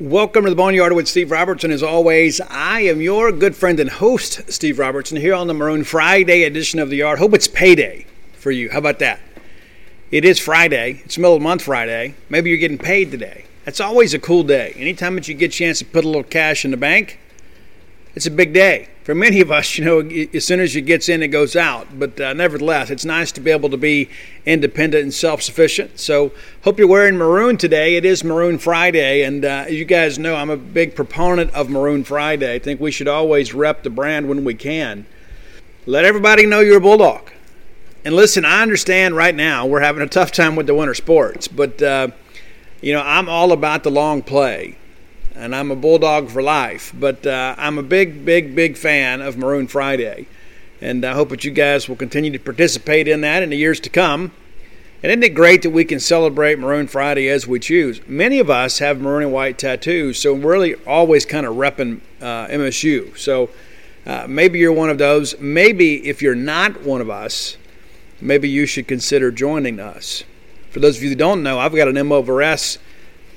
Welcome to the Boneyard with Steve Robertson. As always, I am your good friend and host, Steve Robertson, here on the Maroon Friday edition of the Yard. Hope it's payday for you. How about that? It is Friday. It's middle of the month Friday. Maybe you're getting paid today. That's always a cool day. Anytime that you get a chance to put a little cash in the bank, it's a big day. For many of us, you know, as soon as it gets in, it goes out. But uh, nevertheless, it's nice to be able to be independent and self sufficient. So, hope you're wearing maroon today. It is Maroon Friday. And uh, as you guys know, I'm a big proponent of Maroon Friday. I think we should always rep the brand when we can. Let everybody know you're a Bulldog. And listen, I understand right now we're having a tough time with the winter sports, but, uh, you know, I'm all about the long play and I'm a Bulldog for life. But uh, I'm a big, big, big fan of Maroon Friday, and I hope that you guys will continue to participate in that in the years to come. And isn't it great that we can celebrate Maroon Friday as we choose? Many of us have maroon and white tattoos, so we're really always kind of repping uh, MSU. So uh, maybe you're one of those. Maybe if you're not one of us, maybe you should consider joining us. For those of you who don't know, I've got an M over S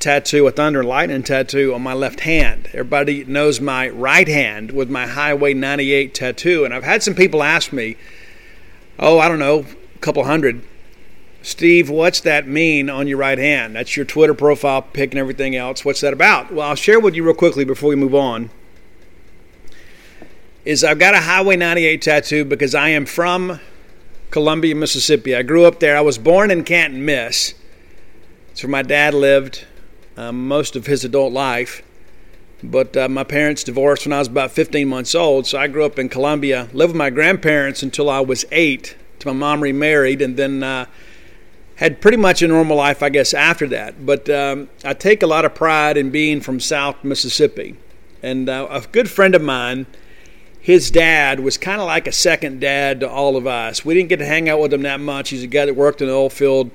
tattoo, a thunder and lightning tattoo on my left hand. Everybody knows my right hand with my Highway 98 tattoo. And I've had some people ask me, oh, I don't know, a couple hundred, Steve, what's that mean on your right hand? That's your Twitter profile pic and everything else. What's that about? Well, I'll share with you real quickly before we move on. Is I've got a Highway 98 tattoo because I am from Columbia, Mississippi. I grew up there. I was born in Canton, Miss. It's where my dad lived most of his adult life. But uh, my parents divorced when I was about 15 months old, so I grew up in Columbia, lived with my grandparents until I was eight, till my mom remarried, and then uh, had pretty much a normal life, I guess, after that. But um, I take a lot of pride in being from South Mississippi. And uh, a good friend of mine, his dad was kind of like a second dad to all of us. We didn't get to hang out with him that much. He's a guy that worked in the oil field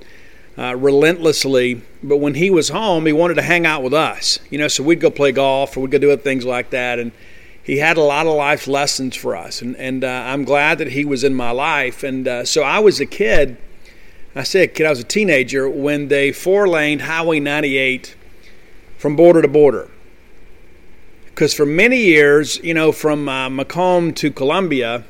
uh, relentlessly. But when he was home, he wanted to hang out with us. You know, so we'd go play golf or we'd go do things like that. And he had a lot of life lessons for us. And, and uh, I'm glad that he was in my life. And uh, so I was a kid. I say a kid, I was a teenager when they four laned Highway 98 from border to border. Because for many years, you know, from uh, McComb to Columbia,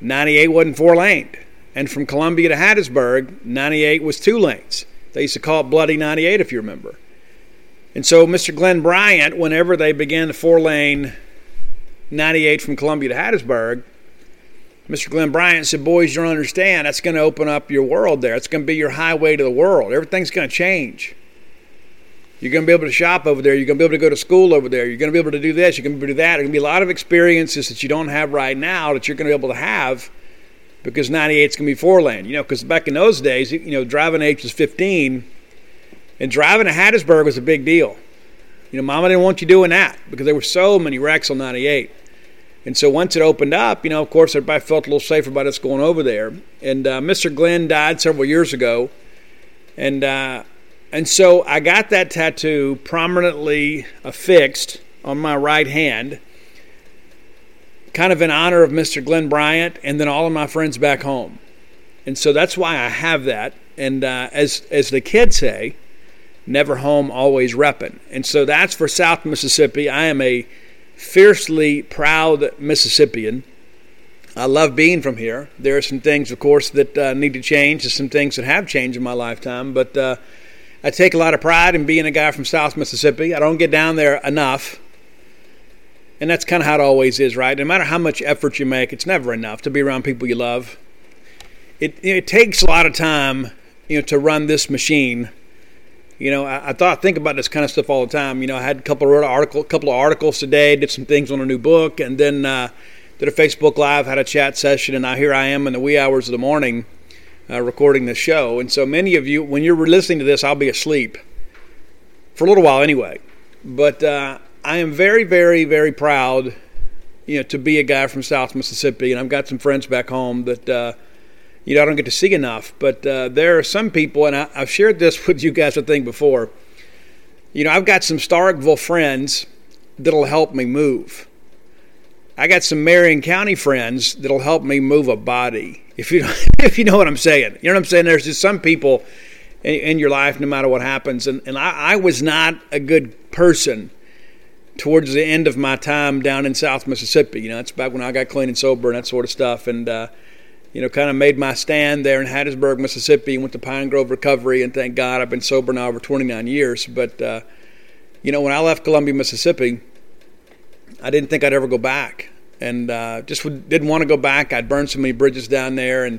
98 wasn't four laned. And from Columbia to Hattiesburg, 98 was two lanes. They used to call it Bloody 98, if you remember. And so Mr. Glenn Bryant, whenever they began the four lane 98 from Columbia to Hattiesburg, Mr. Glenn Bryant said, Boys, you don't understand. That's going to open up your world there. It's going to be your highway to the world. Everything's going to change. You're going to be able to shop over there. You're going to be able to go to school over there. You're going to be able to do this. You're going to be able to do that. There's going to be a lot of experiences that you don't have right now that you're going to be able to have because 98 is going to be four lane. You know, because back in those days, you know, driving age was 15, and driving to Hattiesburg was a big deal. You know, Mama didn't want you doing that because there were so many wrecks on 98. And so once it opened up, you know, of course, everybody felt a little safer about us going over there. And uh, Mr. Glenn died several years ago, and uh, and so I got that tattoo prominently affixed on my right hand kind of in honor of Mr. Glenn Bryant and then all of my friends back home. And so that's why I have that. And uh, as, as the kids say, never home, always repping. And so that's for South Mississippi. I am a fiercely proud Mississippian. I love being from here. There are some things, of course, that uh, need to change. There's some things that have changed in my lifetime, but uh, I take a lot of pride in being a guy from South Mississippi. I don't get down there enough. And that's kind of how it always is, right? No matter how much effort you make, it's never enough to be around people you love. It, it takes a lot of time, you know, to run this machine. You know, I, I thought think about this kind of stuff all the time. You know, I had a couple of article, a couple of articles today, did some things on a new book, and then uh, did a Facebook Live, had a chat session, and now here I am in the wee hours of the morning uh, recording this show. And so many of you, when you're listening to this, I'll be asleep for a little while anyway. but uh, I am very, very, very proud, you know, to be a guy from South Mississippi, and I've got some friends back home that. Uh, you know, I don't get to see enough, but uh, there are some people, and I, I've shared this with you guys, I think, before. You know, I've got some Starkville friends that'll help me move. I got some Marion County friends that'll help me move a body. If you if you know what I'm saying, you know what I'm saying. There's just some people in, in your life, no matter what happens, and and I, I, was not a good person towards the end of my time down in South Mississippi. You know, it's back when I got clean and sober and that sort of stuff, and uh, you know, kind of made my stand there in Hattiesburg, Mississippi, and went to Pine Grove Recovery, and thank God I've been sober now over 29 years. But uh, you know, when I left Columbia, Mississippi I didn't think I'd ever go back, and uh, just didn't want to go back. I'd burned so many bridges down there, and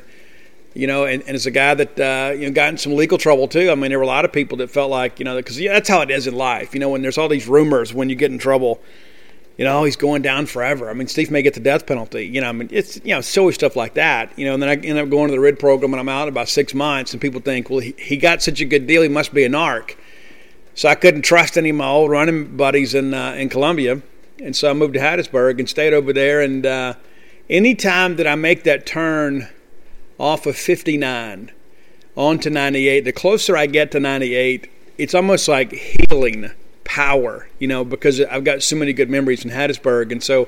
you know, and, and as a guy that uh, you know got in some legal trouble too. I mean, there were a lot of people that felt like you know because yeah, that's how it is in life. You know, when there's all these rumors when you get in trouble. You know, he's going down forever. I mean, Steve may get the death penalty. You know, I mean, it's you know silly stuff like that. You know, and then I end up going to the RID program, and I'm out about six months, and people think, well, he, he got such a good deal, he must be a narc. So I couldn't trust any of my old running buddies in uh, in Columbia and so I moved to Hattiesburg and stayed over there. And uh, anytime that I make that turn off of 59 onto 98, the closer I get to 98, it's almost like healing power, you know, because I've got so many good memories in Hattiesburg. And so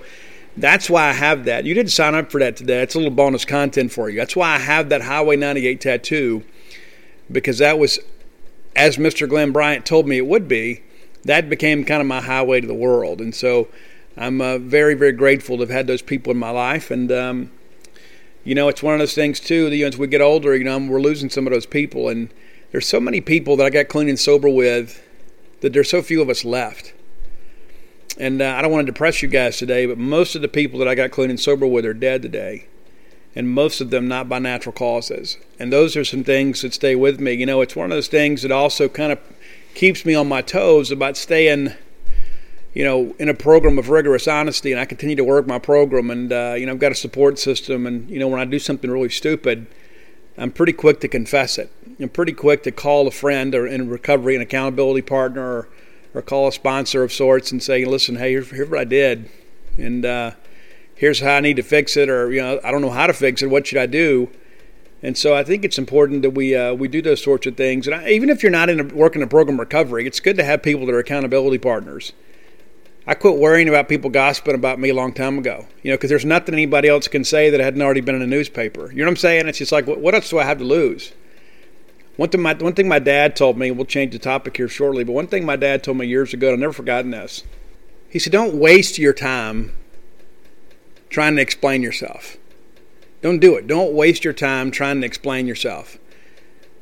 that's why I have that. You didn't sign up for that today. It's a little bonus content for you. That's why I have that Highway 98 tattoo, because that was, as Mr. Glenn Bryant told me it would be, that became kind of my highway to the world. And so I'm uh, very, very grateful to have had those people in my life. And, um, you know, it's one of those things, too, know, as we get older, you know, we're losing some of those people. And there's so many people that I got clean and sober with that there's so few of us left. And uh, I don't want to depress you guys today, but most of the people that I got clean and sober with are dead today. And most of them not by natural causes. And those are some things that stay with me. You know, it's one of those things that also kind of keeps me on my toes about staying, you know, in a program of rigorous honesty. And I continue to work my program, and uh, you know, I've got a support system. And you know, when I do something really stupid, I'm pretty quick to confess it. I'm pretty quick to call a friend or in recovery, an accountability partner, or, or call a sponsor of sorts and say, "Listen, hey, here's, here's what I did, and uh, here's how I need to fix it," or you know, I don't know how to fix it. What should I do? And so I think it's important that we uh, we do those sorts of things. And I, even if you're not in a, working a program recovery, it's good to have people that are accountability partners. I quit worrying about people gossiping about me a long time ago, you know, because there's nothing anybody else can say that hadn't already been in a newspaper. You know what I'm saying? It's just like, what, else do I have to lose? One thing, my, one thing my dad told me, we'll change the topic here shortly, but one thing my dad told me years ago, I've never forgotten this. He said, Don't waste your time trying to explain yourself. Don't do it. Don't waste your time trying to explain yourself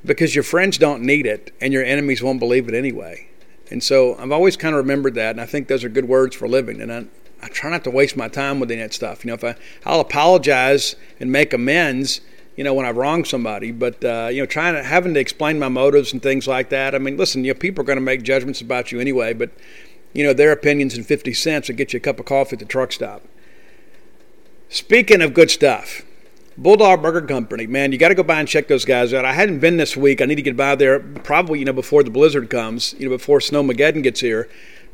because your friends don't need it and your enemies won't believe it anyway. And so I've always kind of remembered that, and I think those are good words for living. And I, I try not to waste my time with any of that stuff. You know, if I, I'll apologize and make amends, you know, when I've wronged somebody, but uh, you know, trying to having to explain my motives and things like that. I mean, listen, you know, people are going to make judgments about you anyway, but you know, their opinions and fifty cents will get you a cup of coffee at the truck stop. Speaking of good stuff, Bulldog Burger Company, man, you got to go by and check those guys out. I hadn't been this week. I need to get by there probably, you know, before the blizzard comes, you know, before Snowmageddon gets here.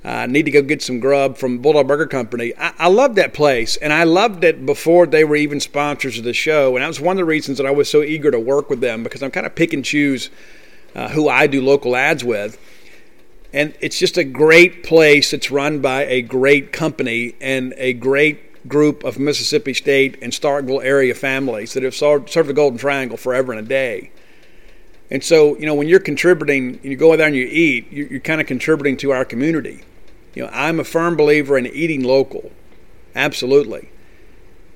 Uh, I need to go get some grub from Bulldog Burger Company. I, I love that place, and I loved it before they were even sponsors of the show. And that was one of the reasons that I was so eager to work with them because I'm kind of pick and choose uh, who I do local ads with. And it's just a great place. It's run by a great company and a great group of Mississippi State and Starkville area families that have served, the Golden Triangle forever and a day. And so, you know, when you're contributing, you go there and you eat, you're, you're kind of contributing to our community. You know, I'm a firm believer in eating local. Absolutely.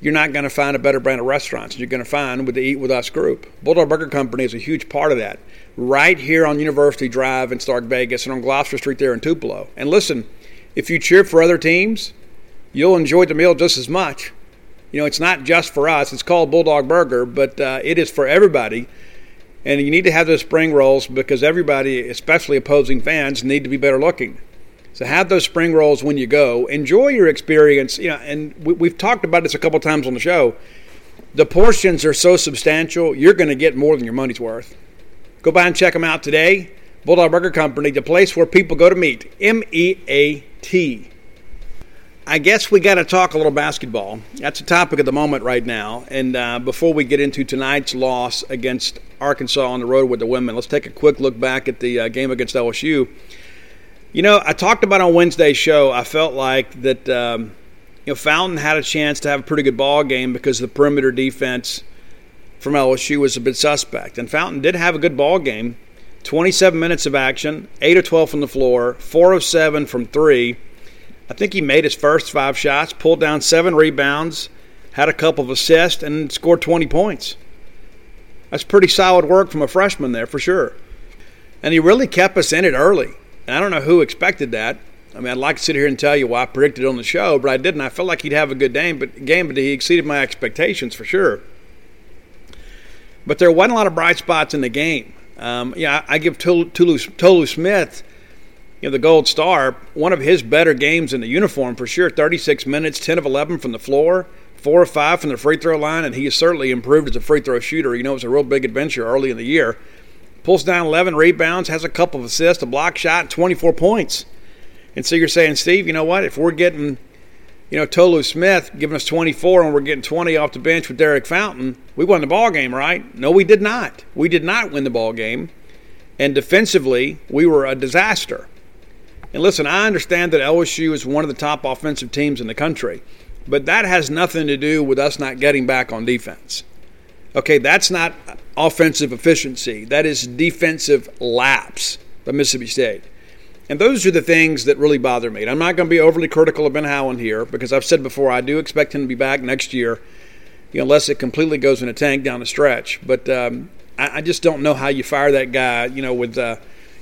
You're not going to find a better brand of restaurants you're going to find with the Eat With Us group. Bulldog Burger Company is a huge part of that. Right here on University Drive in Stark Vegas and on Gloster Street there in Tupelo. And listen, if you cheer for other teams, you'll enjoy the meal just as much. You know, it's not just for us. It's called Bulldog Burger, but uh, it is for everybody. And you need to have those spring rolls because everybody, especially opposing fans, need to be better looking. So have those spring rolls when you go. Enjoy your experience. You know, and we, have talked about this a couple times on the show. The portions are so substantial, you're going to get more than your money's worth. Go by and check them out today. Bulldog Burger Company, the place where people go to meet. M E A T. I guess we got to talk a little basketball. That's a topic of the moment right now. And uh, before we get into tonight's loss against Arkansas on the road with the women, let's take a quick look back at the uh, game against LSU. You know, I talked about on Wednesday's show. I felt like that. Um, you know, Fountain had a chance to have a pretty good ball game because the perimeter defense from LSU was a bit suspect. And Fountain did have a good ball game. 27 minutes of action, 8 of 12 from the floor, 4 of 7 from 3 I think he made his first five shots, pulled down seven rebounds, had a couple of assists, and scored 20 points. That's pretty solid work from a freshman there for sure. And he really kept us in it early. And I don't know who expected that. I mean, I'd like to sit here and tell you why I predicted on the show, but I didn't. I felt like he'd have a good game, but game, but he exceeded my expectations for sure. But there wasn't a lot of bright spots in the game. Um, yeah, I give Tolu, Tolu, Tolu Smith know, the gold star, one of his better games in the uniform for sure. 36 minutes, 10 of 11 from the floor, 4 of 5 from the free throw line, and he has certainly improved as a free throw shooter. You know, it was a real big adventure early in the year. Pulls down 11 rebounds, has a couple of assists, a block shot, and 24 points. And so you're saying, Steve, you know what? If we're getting, you know, Tolu Smith giving us 24 and we're getting 20 off the bench with Derek Fountain, we won the ball game, right? No, we did not. We did not win the ball game. And defensively, we were a disaster. And listen, I understand that LSU is one of the top offensive teams in the country, but that has nothing to do with us not getting back on defense. Okay, that's not offensive efficiency, that is defensive lapse by Mississippi State. And those are the things that really bother me. I'm not going to be overly critical of Ben Howland here because I've said before I do expect him to be back next year, you know, unless it completely goes in a tank down the stretch. But um, I, I, just don't know how you fire that guy, you know, with. Uh,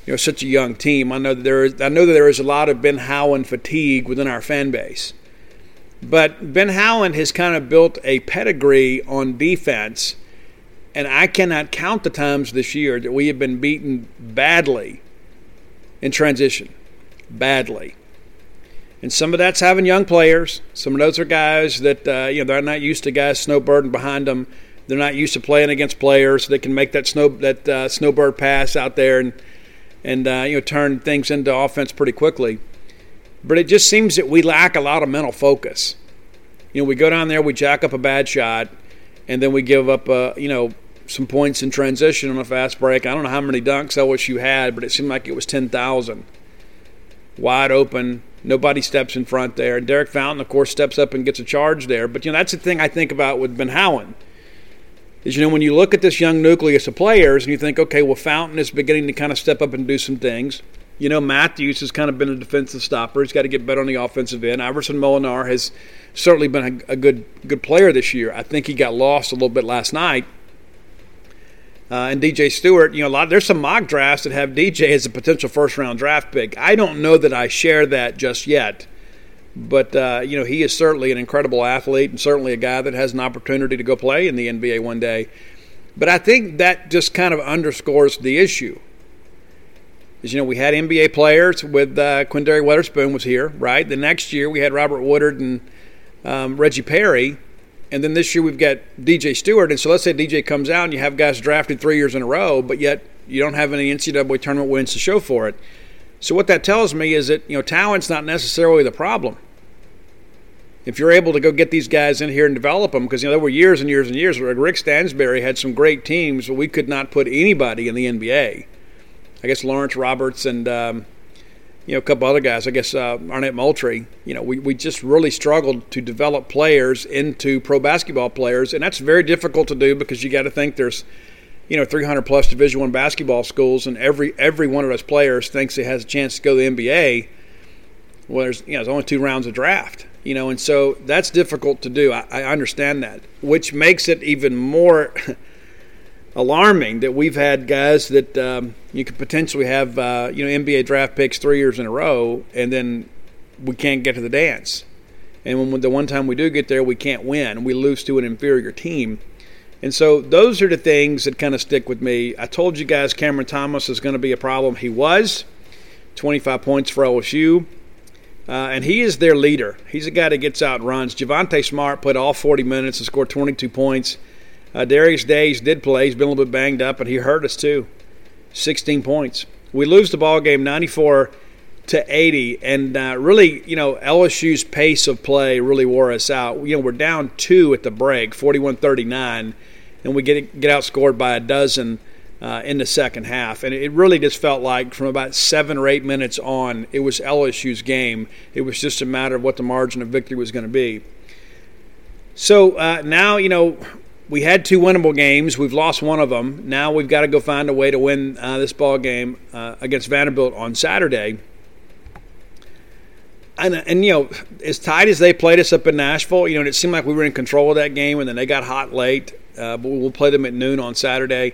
you know such a young team. I know that there is I know that there is a lot of Ben Howland fatigue within our fan base. But Ben Howland has kind of built a pedigree on defense, and I cannot count the times this year that we have been beaten badly in transition. Badly. And some of that's having young players. Some of those are guys that uh, you know they're not used to guys snowbirding behind them. They're not used to playing against players. They can make that snow that uh, snowbird pass out there and and uh, you know turn things into offense pretty quickly. But it just seems that we lack a lot of mental focus. You know, we go down there, we jack up a bad shot, and then we give up, uh, you know, some points in transition on a fast break. I don't know how many dunks I wish you had, but it seemed like it was 10,000. Wide open, nobody steps in front there. And Derek Fountain, of course, steps up and gets a charge there. But, you know, that's the thing I think about with Ben Howland is, you know, when you look at this young nucleus of players and you think, okay, well, Fountain is beginning to kind of step up and do some things. You know, Matthews has kind of been a defensive stopper. He's got to get better on the offensive end. Iverson Molinar has certainly been a, a good good player this year. I think he got lost a little bit last night. Uh, and DJ Stewart, you know, a lot. There's some mock drafts that have DJ as a potential first round draft pick. I don't know that I share that just yet. But uh, you know, he is certainly an incredible athlete and certainly a guy that has an opportunity to go play in the NBA one day. But I think that just kind of underscores the issue. Is you know we had NBA players with uh, Quinndary Weatherspoon was here, right? The next year we had Robert Woodard and um, Reggie Perry, and then this year we've got DJ Stewart. And so let's say DJ comes out and you have guys drafted three years in a row, but yet you don't have any NCAA tournament wins to show for it. So what that tells me is that you know talent's not necessarily the problem. If you're able to go get these guys in here and develop them, because you know there were years and years and years where Rick Stansbury had some great teams, but we could not put anybody in the NBA. I guess Lawrence Roberts and um, you know a couple other guys. I guess uh, Arnett Moultrie. You know we we just really struggled to develop players into pro basketball players, and that's very difficult to do because you got to think there's you know 300 plus Division One basketball schools, and every every one of those players thinks he has a chance to go to the NBA. Well, there's you know there's only two rounds of draft, you know, and so that's difficult to do. I, I understand that, which makes it even more alarming that we've had guys that um, you could potentially have uh, you know NBA draft picks three years in a row, and then we can't get to the dance. And when the one time we do get there, we can't win. We lose to an inferior team. And so those are the things that kind of stick with me. I told you guys Cameron Thomas is going to be a problem. He was 25 points for LSU. Uh, and he is their leader. He's a guy that gets out and runs. Javonte Smart played all 40 minutes and scored 22 points. Uh, Darius Days did play. He's been a little bit banged up, but he hurt us too. 16 points. We lose the ball game 94 to 80, and uh, really, you know, LSU's pace of play really wore us out. You know, we're down two at the break, 41-39, and we get get outscored by a dozen uh, in the second half. And it really just felt like from about seven or eight minutes on, it was LSU's game. It was just a matter of what the margin of victory was going to be. So uh, now, you know, we had two winnable games. We've lost one of them. Now we've got to go find a way to win uh, this ball game uh, against Vanderbilt on Saturday. And, and, you know, as tight as they played us up in Nashville, you know, it seemed like we were in control of that game, and then they got hot late. Uh, but we'll play them at noon on Saturday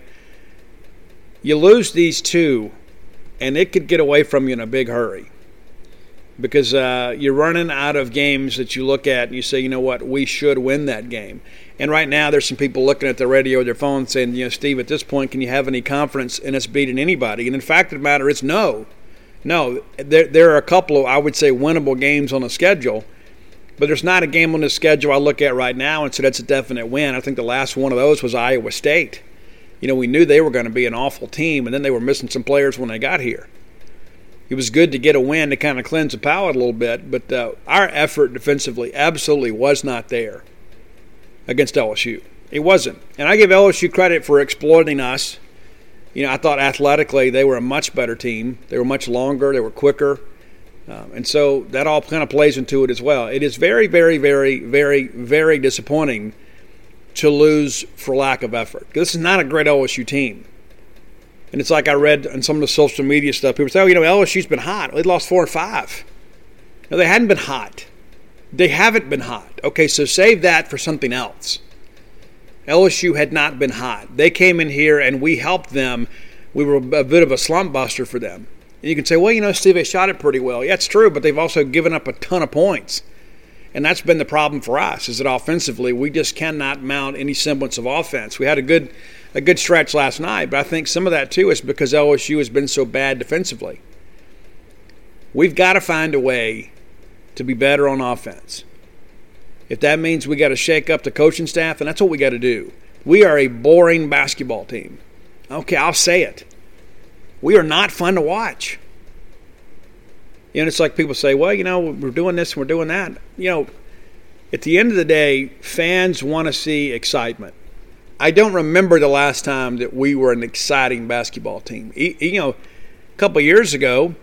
you lose these two, and it could get away from you in a big hurry because uh, you're running out of games that you look at and you say, you know what, we should win that game. And right now, there's some people looking at the radio or their phone saying, you know, Steve, at this point, can you have any confidence in us beating anybody? And in fact the matter, it's no. No, there, there are a couple of, I would say, winnable games on the schedule, but there's not a game on the schedule I look at right now and say that's a definite win. I think the last one of those was Iowa State you know, we knew they were going to be an awful team, and then they were missing some players when they got here. It was good to get a win to kind of cleanse the palate a little bit, but uh, our effort defensively absolutely was not there against LSU. It wasn't. And I give LSU credit for exploiting us. You know, I thought athletically they were a much better team. They were much longer, they were quicker. Um, and so that all kind of plays into it as well. It is very, very, very, very, very disappointing to lose for lack of effort. This is not a great LSU team. And it's like I read on some of the social media stuff. People say, oh, you know, LSU's been hot. They lost four or five. No, they hadn't been hot. They haven't been hot. Okay, so save that for something else. LSU had not been hot. They came in here and we helped them. We were a bit of a slump buster for them. And you can say, well, you know, Steve, they shot it pretty well. Yeah, it's true, but they've also given up a ton of points. And that's been the problem for us, is that offensively we just cannot mount any semblance of offense. We had a good a good stretch last night, but I think some of that too is because LSU has been so bad defensively. We've got to find a way to be better on offense. If that means we got to shake up the coaching staff, and that's what we got to do. We are a boring basketball team. Okay, I'll say it. We are not fun to watch. You know, it's like people say, well, you know, we're doing this and we're doing that. You know, at the end of the day, fans want to see excitement. I don't remember the last time that we were an exciting basketball team. You know, a couple years ago,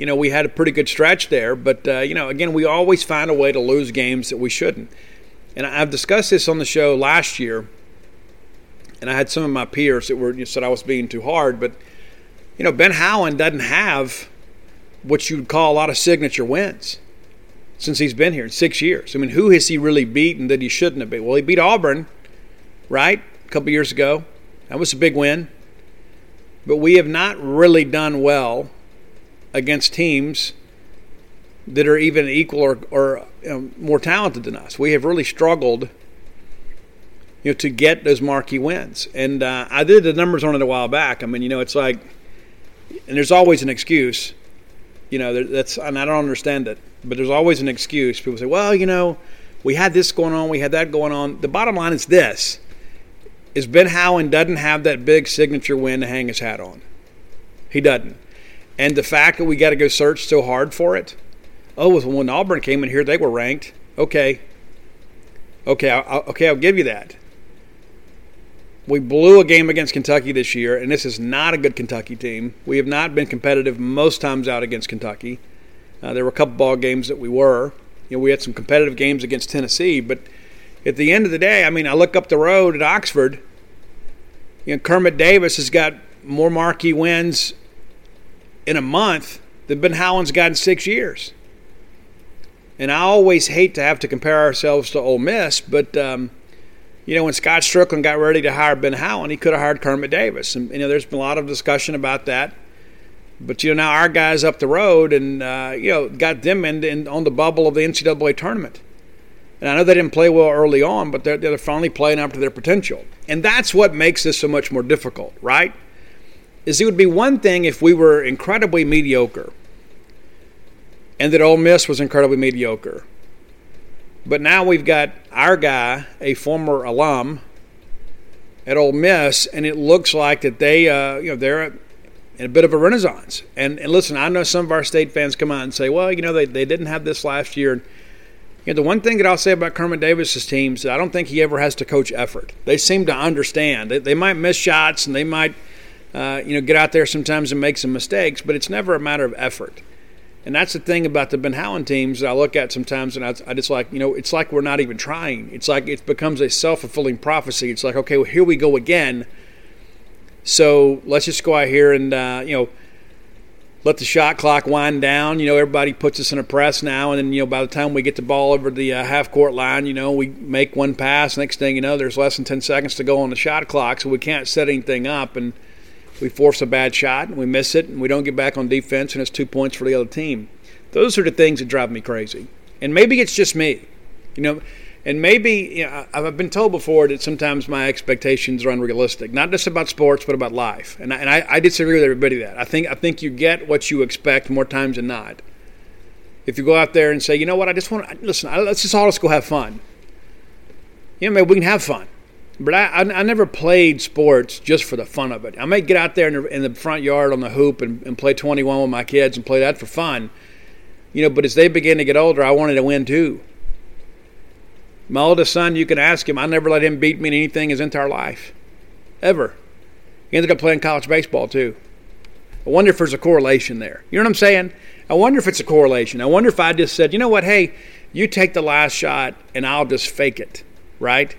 you know, we had a pretty good stretch there, but uh, you know, again, we always find a way to lose games that we shouldn't. And I've discussed this on the show last year, and I had some of my peers that were you know, said I was being too hard, but you know, Ben Howland doesn't have what you'd call a lot of signature wins since he's been here in six years. I mean, who has he really beaten that he shouldn't have beat? Well, he beat Auburn, right, a couple years ago. That was a big win. But we have not really done well against teams that are even equal or, or more talented than us. We have really struggled you know, to get those marquee wins. And uh, I did the numbers on it a while back. I mean, you know, it's like, and there's always an excuse you know, that's and I don't understand it. But there's always an excuse. People say, "Well, you know, we had this going on, we had that going on." The bottom line is this: is Ben Howland doesn't have that big signature win to hang his hat on. He doesn't. And the fact that we got to go search so hard for it. Oh, when Auburn came in here, they were ranked. Okay. Okay, I'll, okay, I'll give you that. We blew a game against Kentucky this year, and this is not a good Kentucky team. We have not been competitive most times out against Kentucky. Uh, there were a couple ball games that we were. You know, we had some competitive games against Tennessee, but at the end of the day, I mean, I look up the road at Oxford. You know, Kermit Davis has got more marquee wins in a month than Ben Howland's got in six years. And I always hate to have to compare ourselves to Ole Miss, but um, you know, when Scott Stricklin got ready to hire Ben Howland, he could have hired Kermit Davis. And, you know, there's been a lot of discussion about that. But, you know, now our guys up the road and, uh, you know, got them in, in, on the bubble of the NCAA tournament. And I know they didn't play well early on, but they're, they're finally playing up to their potential. And that's what makes this so much more difficult, right? Is it would be one thing if we were incredibly mediocre and that Ole Miss was incredibly mediocre. But now we've got our guy, a former alum at Ole Miss, and it looks like that they, uh, you know, they're and a bit of a renaissance. And, and listen, I know some of our state fans come out and say, well, you know, they, they didn't have this last year. You know, the one thing that I'll say about Kermit Davis's teams, is I don't think he ever has to coach effort. They seem to understand. They, they might miss shots and they might, uh, you know, get out there sometimes and make some mistakes, but it's never a matter of effort. And that's the thing about the Ben Howland teams that I look at sometimes, and I, I just like, you know, it's like we're not even trying. It's like it becomes a self fulfilling prophecy. It's like, okay, well, here we go again. So let's just go out here and, uh, you know, let the shot clock wind down. You know, everybody puts us in a press now, and then, you know, by the time we get the ball over the uh, half court line, you know, we make one pass. Next thing you know, there's less than 10 seconds to go on the shot clock, so we can't set anything up. And, we force a bad shot and we miss it and we don't get back on defense and it's two points for the other team. Those are the things that drive me crazy. And maybe it's just me, you know. And maybe you know, I've been told before that sometimes my expectations are unrealistic, not just about sports but about life. And I, and I, I disagree with everybody that I think I think you get what you expect more times than not. If you go out there and say, you know what, I just want to listen, let's just all just go have fun. You know, maybe we can have fun. But I, I, I, never played sports just for the fun of it. I may get out there in the, in the front yard on the hoop and, and, play 21 with my kids and play that for fun. You know, but as they begin to get older, I wanted to win too. My oldest son, you can ask him, I never let him beat me in anything his entire life. Ever. He ended up playing college baseball too. I wonder if there's a correlation there. You know what I'm saying? I wonder if it's a correlation. I wonder if I just said, you know what, hey, you take the last shot and I'll just fake it, right?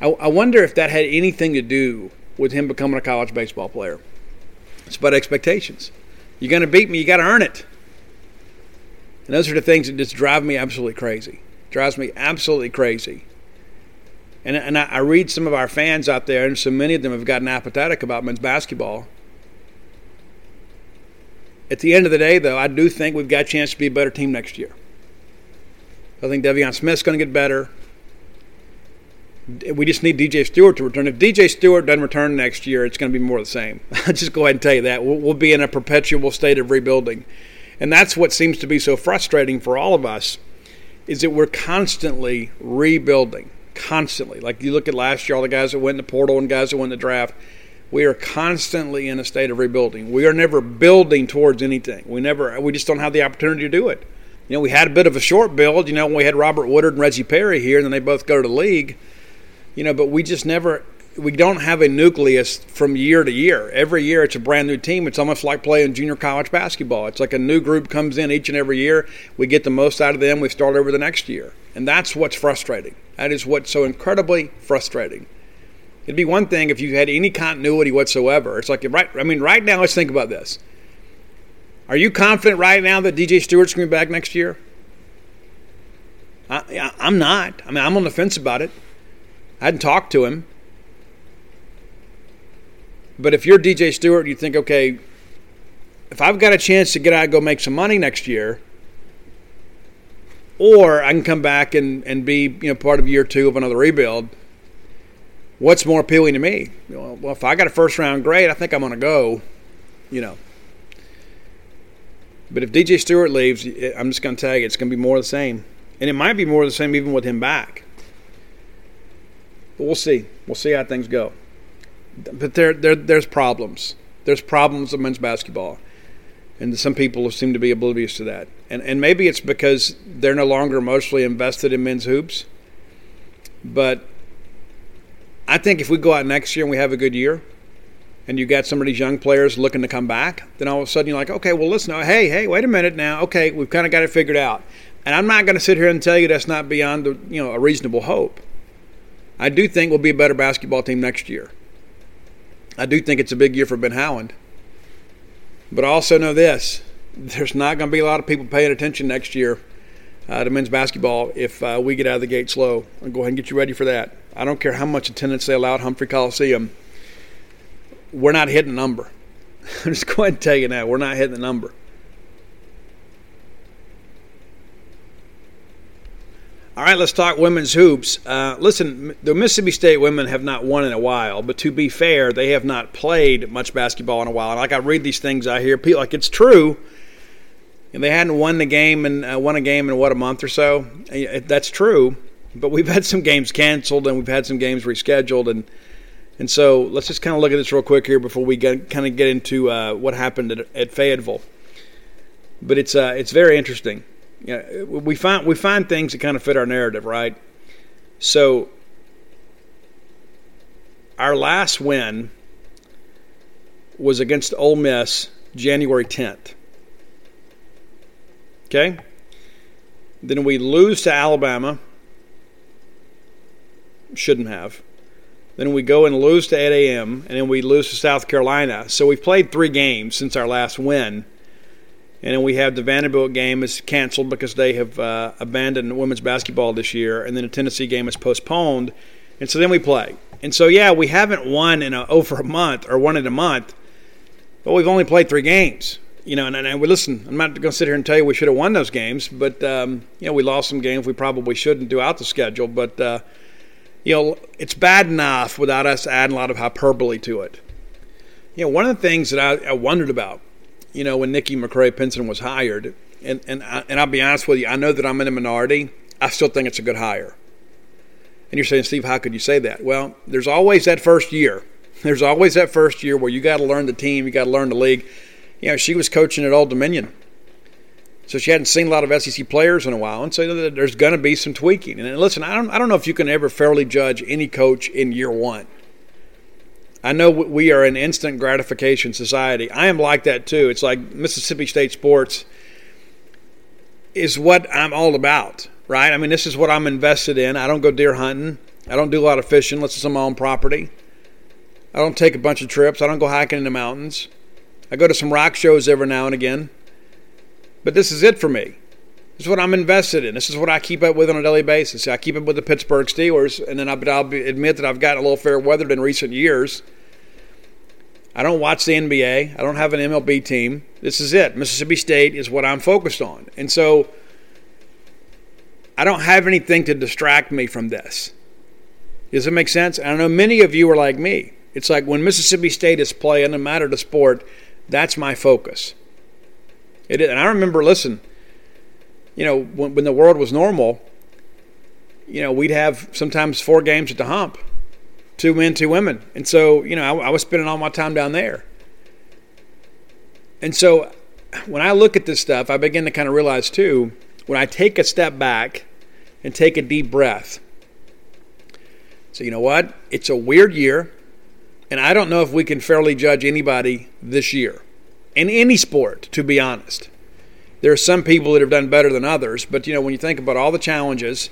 I, I wonder if that had anything to do with him becoming a college baseball player. It's about expectations. You're going to beat me, you got to earn it. And those are the things that just drive me absolutely crazy. Drives me absolutely crazy. And, and I, I read some of our fans out there, and so many of them have gotten apathetic about men's basketball. At the end of the day, though, I do think we've got a chance to be a better team next year. I think Deivon Smith's going to get better we just need DJ Stewart to return. If DJ Stewart doesn't return next year, it's going to be more of the same. I'll just go ahead and tell you that. We'll, we'll, be in a perpetual state of rebuilding. And that's what seems to be so frustrating for all of us is that we're constantly rebuilding, constantly. Like you look at last year, all the guys that went in the portal and guys that went in the draft, we are constantly in a state of rebuilding. We are never building towards anything. We never, we just don't have the opportunity to do it. You know, we had a bit of a short build. You know, when we had Robert Woodard and Reggie Perry here, and then they both go to the league you know, but we just never we don't have a nucleus from year to year. Every year it's a brand new team. It's almost like playing junior college basketball. It's like a new group comes in each and every year. We get the most out of them. We start over the next year. And that's what's frustrating. That is what's so incredibly frustrating. It'd be one thing if you had any continuity whatsoever. It's like right I mean right now let's think about this. Are you confident right now that DJ Stewart's going to be back next year? I, I'm not. I mean, I'm on the fence about it. I hadn't talked to him. But if you're DJ Stewart, you think, okay, if I've got a chance to get out and go make some money next year, or I can come back and, and be you know part of year two of another rebuild, what's more appealing to me? Well, if I got a first round grade, I think I'm going to go, you know. But if DJ Stewart leaves, I'm just going to tell you, it's going to be more of the same. And it might be more of the same even with him back. But we'll see. We'll see how things go. But there, there, there's problems. There's problems with men's basketball, and some people seem to be oblivious to that. And and maybe it's because they're no longer emotionally invested in men's hoops. But I think if we go out next year and we have a good year, and you got some of these young players looking to come back, then all of a sudden you're like, okay, well, listen, hey, hey, wait a minute now. Okay, we've kind of got it figured out. And I'm not going to sit here and tell you that's not beyond you know a reasonable hope. I do think we'll be a better basketball team next year. I do think it's a big year for Ben Howland. But I also know this there's not going to be a lot of people paying attention next year uh, to men's basketball if uh, we get out of the gate slow. I'll go ahead and get you ready for that. I don't care how much attendance they allow at Humphrey Coliseum. We're not hitting the number. I'm just going to tell you now, we're not hitting the number. All right, let's talk women's hoops. Uh, listen, the Mississippi State women have not won in a while, but to be fair, they have not played much basketball in a while. And like I read these things, I hear people like it's true. And they hadn't won the game and uh, won a game in what a month or so. That's true, but we've had some games canceled and we've had some games rescheduled, and And so let's just kind of look at this real quick here before we get, kind of get into uh, what happened at, at, Fayetteville. But it's uh, it's very interesting. You know, we find we find things that kind of fit our narrative, right? So our last win was against Ole Miss January 10th. Okay? Then we lose to Alabama. Shouldn't have. Then we go and lose to A&M, and then we lose to South Carolina. So we've played three games since our last win. And then we have the Vanderbilt game is canceled because they have uh, abandoned women's basketball this year, and then the Tennessee game is postponed. And so then we play. And so, yeah, we haven't won in a, over a month or won in a month, but we've only played three games. You know, and, and we listen. I'm not going to sit here and tell you we should have won those games, but um, you know, we lost some games we probably shouldn't throughout the schedule. But uh, you know, it's bad enough without us adding a lot of hyperbole to it. You know, one of the things that I, I wondered about, you know, when Nikki McCray Penson was hired, and and I, and I'll be honest with you, I know that I'm in a minority. I still think it's a good hire. And you're saying, Steve, how could you say that? Well, there's always that first year. There's always that first year where you got to learn the team, you got to learn the league. You know, she was coaching at Old Dominion. So she hadn't seen a lot of SEC players in a while, and so there's going to be some tweaking. And listen, I don't, I don't know if you can ever fairly judge any coach in year one. I know we are an instant gratification society. I am like that too. It's like Mississippi State sports is what I'm all about, right? I mean, this is what I'm invested in. I don't go deer hunting. I don't do a lot of fishing unless it's on my own property. I don't take a bunch of trips. I don't go hiking in the mountains. I go to some rock shows every now and again. But this is it for me. This is what I'm invested in. This is what I keep up with on a daily basis. I keep up with the Pittsburgh Steelers, and then I'll admit that I've gotten a little fair weathered in recent years. I don't watch the NBA. I don't have an MLB team. This is it. Mississippi State is what I'm focused on. And so I don't have anything to distract me from this. Does it make sense? I know many of you are like me. It's like when Mississippi State is playing, no matter the sport, that's my focus. It is, and I remember, listen, you know, when, when the world was normal, you know, we'd have sometimes four games at the hump, two men, two women, and so you know, I, I was spending all my time down there. And so, when I look at this stuff, I begin to kind of realize too, when I take a step back and take a deep breath. So you know what? It's a weird year, and I don't know if we can fairly judge anybody this year in any sport, to be honest. There are some people that have done better than others, but you know, when you think about all the challenges,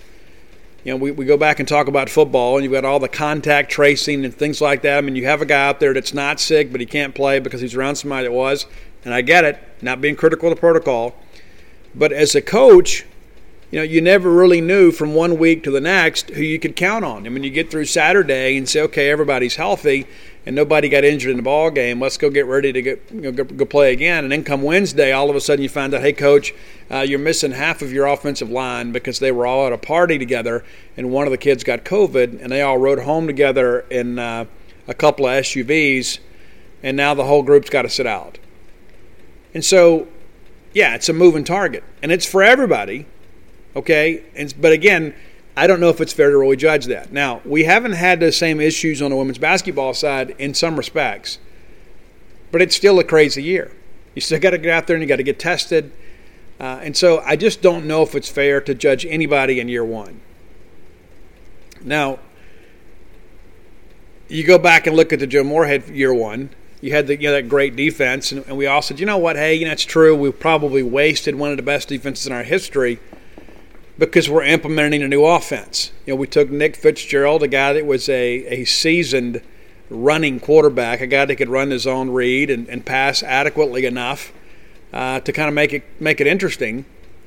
you know, we, we go back and talk about football, and you've got all the contact tracing and things like that. I mean, you have a guy out there that's not sick, but he can't play because he's around somebody that was, and I get it, not being critical of the protocol. But as a coach, you know, you never really knew from one week to the next who you could count on. I mean, you get through Saturday and say, okay, everybody's healthy, and nobody got injured in the ball game. Let's go get ready to get, you know, go, go, play again. And then come Wednesday, all of a sudden you find out, hey, coach, uh, you're missing half of your offensive line because they were all at a party together, and one of the kids got COVID, and they all rode home together in uh, a couple of SUVs, and now the whole group's got to sit out. And so, yeah, it's a moving target, and it's for everybody. Okay, and but again I don't know if it's fair to really judge that. Now, we haven't had the same issues on the women's basketball side in some respects, but it's still a crazy year. You still got to get out there and you got to get tested. Uh, and so I just don't know if it's fair to judge anybody in year one. Now, you go back and look at the Joe Moorhead year one. You had the, you know, that great defense, and, and we all said, you know what, hey, you know, it's true. We probably wasted one of the best defenses in our history – because we're implementing a new offense. You know, we took Nick Fitzgerald, a guy that was a, a seasoned running quarterback, a guy that could run his own read and, and pass adequately enough uh, to kind of make it make it interesting.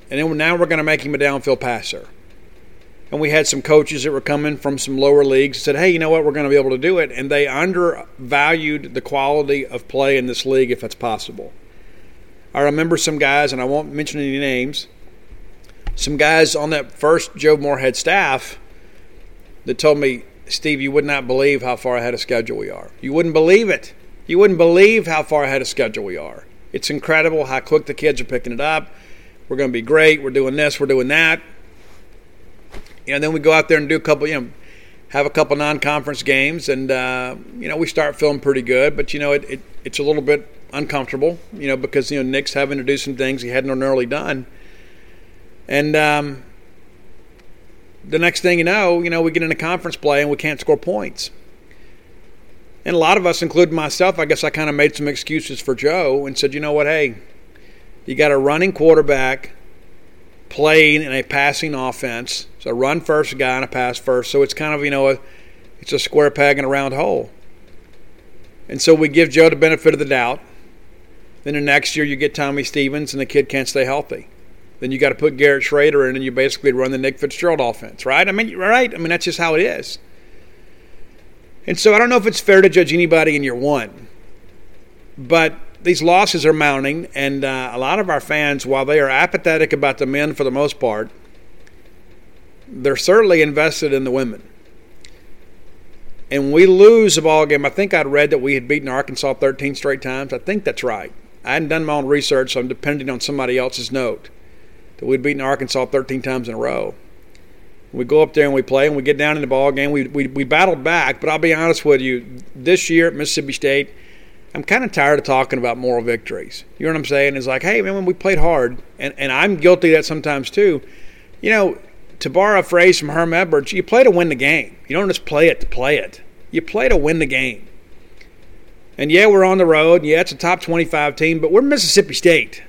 And then now we're going to make him a downfield passer. And we had some coaches that were coming from some lower leagues said, hey, you know what, we're going to be able to do it. And they undervalued the quality of play in this league if it's possible. I remember some guys, and I won't mention any names, some guys on that first Joe Moorhead staff that told me, Steve, you would not believe how far ahead of schedule we are. You wouldn't believe it. You wouldn't believe how far ahead of schedule we are. It's incredible how quick the kids are picking it up. We're going to be great. We're doing this. We're doing that. And then we go out there and do a couple, you know, have a couple non-conference games, and uh, you know we start feeling pretty good. But you know it, it, it's a little bit uncomfortable, you know, because you know Nick's having to do some things he hadn't ordinarily done, and um, the next thing you know, you know we get into conference play and we can't score points. And a lot of us, including myself, I guess I kind of made some excuses for Joe and said, you know what, hey, you got a running quarterback playing in a passing offense. So run first guy and a pass first. So it's kind of, you know, a, it's a square peg in a round hole. And so we give Joe the benefit of the doubt. Then the next year you get Tommy Stevens and the kid can't stay healthy. Then you got to put Garrett Shrader in and you basically run the Nick Fitzgerald offense, right? I mean, right? I mean, that's just how it is. And so I don't know if it's fair to judge anybody in year one. But these losses are mounting, and uh, a lot of our fans, while they are apathetic about the men for the most part, they're certainly invested in the women. And we lose a ball game. I think I'd read that we had beaten Arkansas 13 straight times. I think that's right. I hadn't done my own research, so I'm depending on somebody else's note that we'd beaten Arkansas 13 times in a row. We go up there and we play, and we get down in the ball game. We, we, we battled back, but I'll be honest with you. This year at Mississippi State, I'm kind of tired of talking about moral victories. You know what I'm saying? It's like, hey, man, we played hard, and, and I'm guilty that sometimes too. You know, to borrow a phrase from Herm Edwards, you play to win the game. You don't just play it to play it. You play to win the game. And yeah, we're on the road. Yeah, it's a top 25 team, but we're Mississippi State.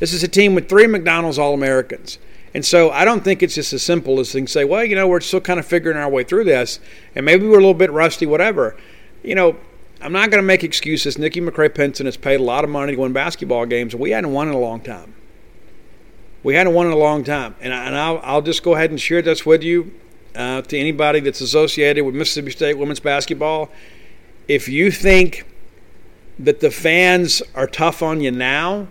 This is a team with three McDonald's All Americans. And so I don't think it's just as simple as to say, well, you know, we're still kind of figuring our way through this, and maybe we're a little bit rusty, whatever. You know, I'm not going to make excuses. Nikki McCray Penson has paid a lot of money to win basketball games, and we hadn't won in a long time. We hadn't won in a long time, and, I, and I'll, I'll just go ahead and share this with you uh, to anybody that's associated with Mississippi State women's basketball. If you think that the fans are tough on you now,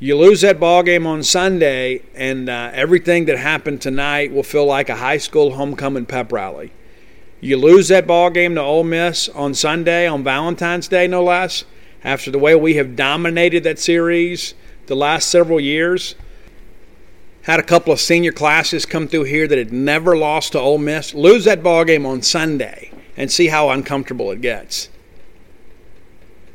you lose that ball game on Sunday, and uh, everything that happened tonight will feel like a high school homecoming pep rally. You lose that ball game to Ole Miss on Sunday, on Valentine's Day, no less, after the way we have dominated that series the last several years. Had a couple of senior classes come through here that had never lost to Ole Miss. Lose that ball game on Sunday and see how uncomfortable it gets.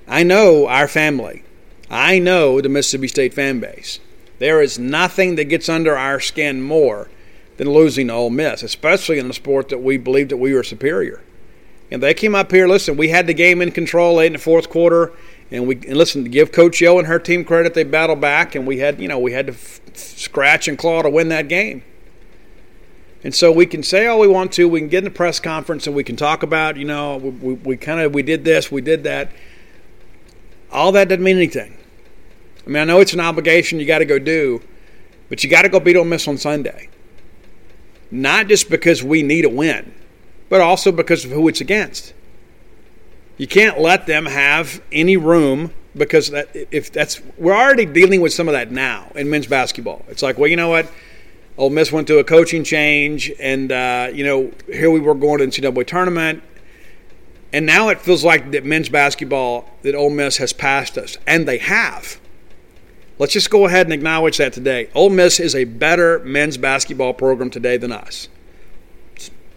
I know our family. I know the Mississippi State fan base. There is nothing that gets under our skin more than losing to Ole Miss, especially in a sport that we believed that we were superior. And they came up here. Listen, we had the game in control late in the fourth quarter, and we and listen to give Coach Yo and her team credit. They battled back, and we had you know we had to f- scratch and claw to win that game. And so we can say all we want to. We can get in the press conference and we can talk about you know we, we, we kind of we did this, we did that. All that doesn't mean anything. I mean, I know it's an obligation you got to go do, but you got to go beat Ole Miss on Sunday not just because we need a win, but also because of who it's against. You can't let them have any room because that, if that's we're already dealing with some of that now in men's basketball. It's like, well, you know what? Ole Miss went through a coaching change, and uh, you know here we were going to NCAA tournament, and now it feels like that men's basketball that Ole Miss has passed us, and they have. Let's just go ahead and acknowledge that today. Ole Miss is a better men's basketball program today than us.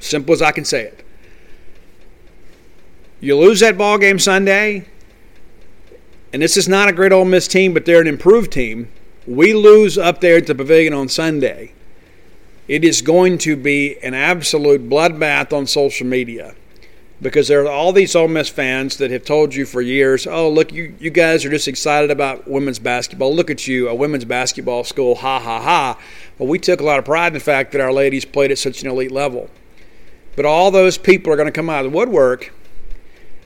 Simple as I can say it. You lose that ball game Sunday, and this is not a great Ole Miss team, but they're an improved team. We lose up there at the Pavilion on Sunday. It is going to be an absolute bloodbath on social media because there are all these Ole Miss fans that have told you for years, "Oh, look, you you guys are just excited about women's basketball. Look at you, a women's basketball school. Ha ha ha." Well, we took a lot of pride in the fact that our ladies played at such an elite level. But all those people are going to come out of the woodwork,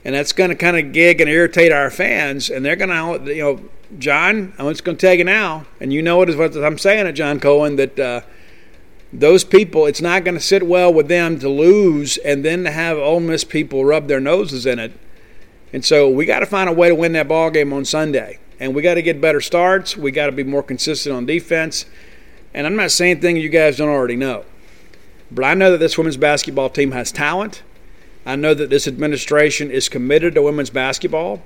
and that's going to kind of gig and irritate our fans, and they're going to, you know, John, I'm just going to tell you now, and you know it is what I'm saying at John Cohen that. Uh, those people, it's not going to sit well with them to lose and then to have Ole Miss people rub their noses in it. And so we got to find a way to win that ball game on Sunday. And we got to get better starts. We got to be more consistent on defense. And I'm not saying things you guys don't already know. But I know that this women's basketball team has talent. I know that this administration is committed to women's basketball.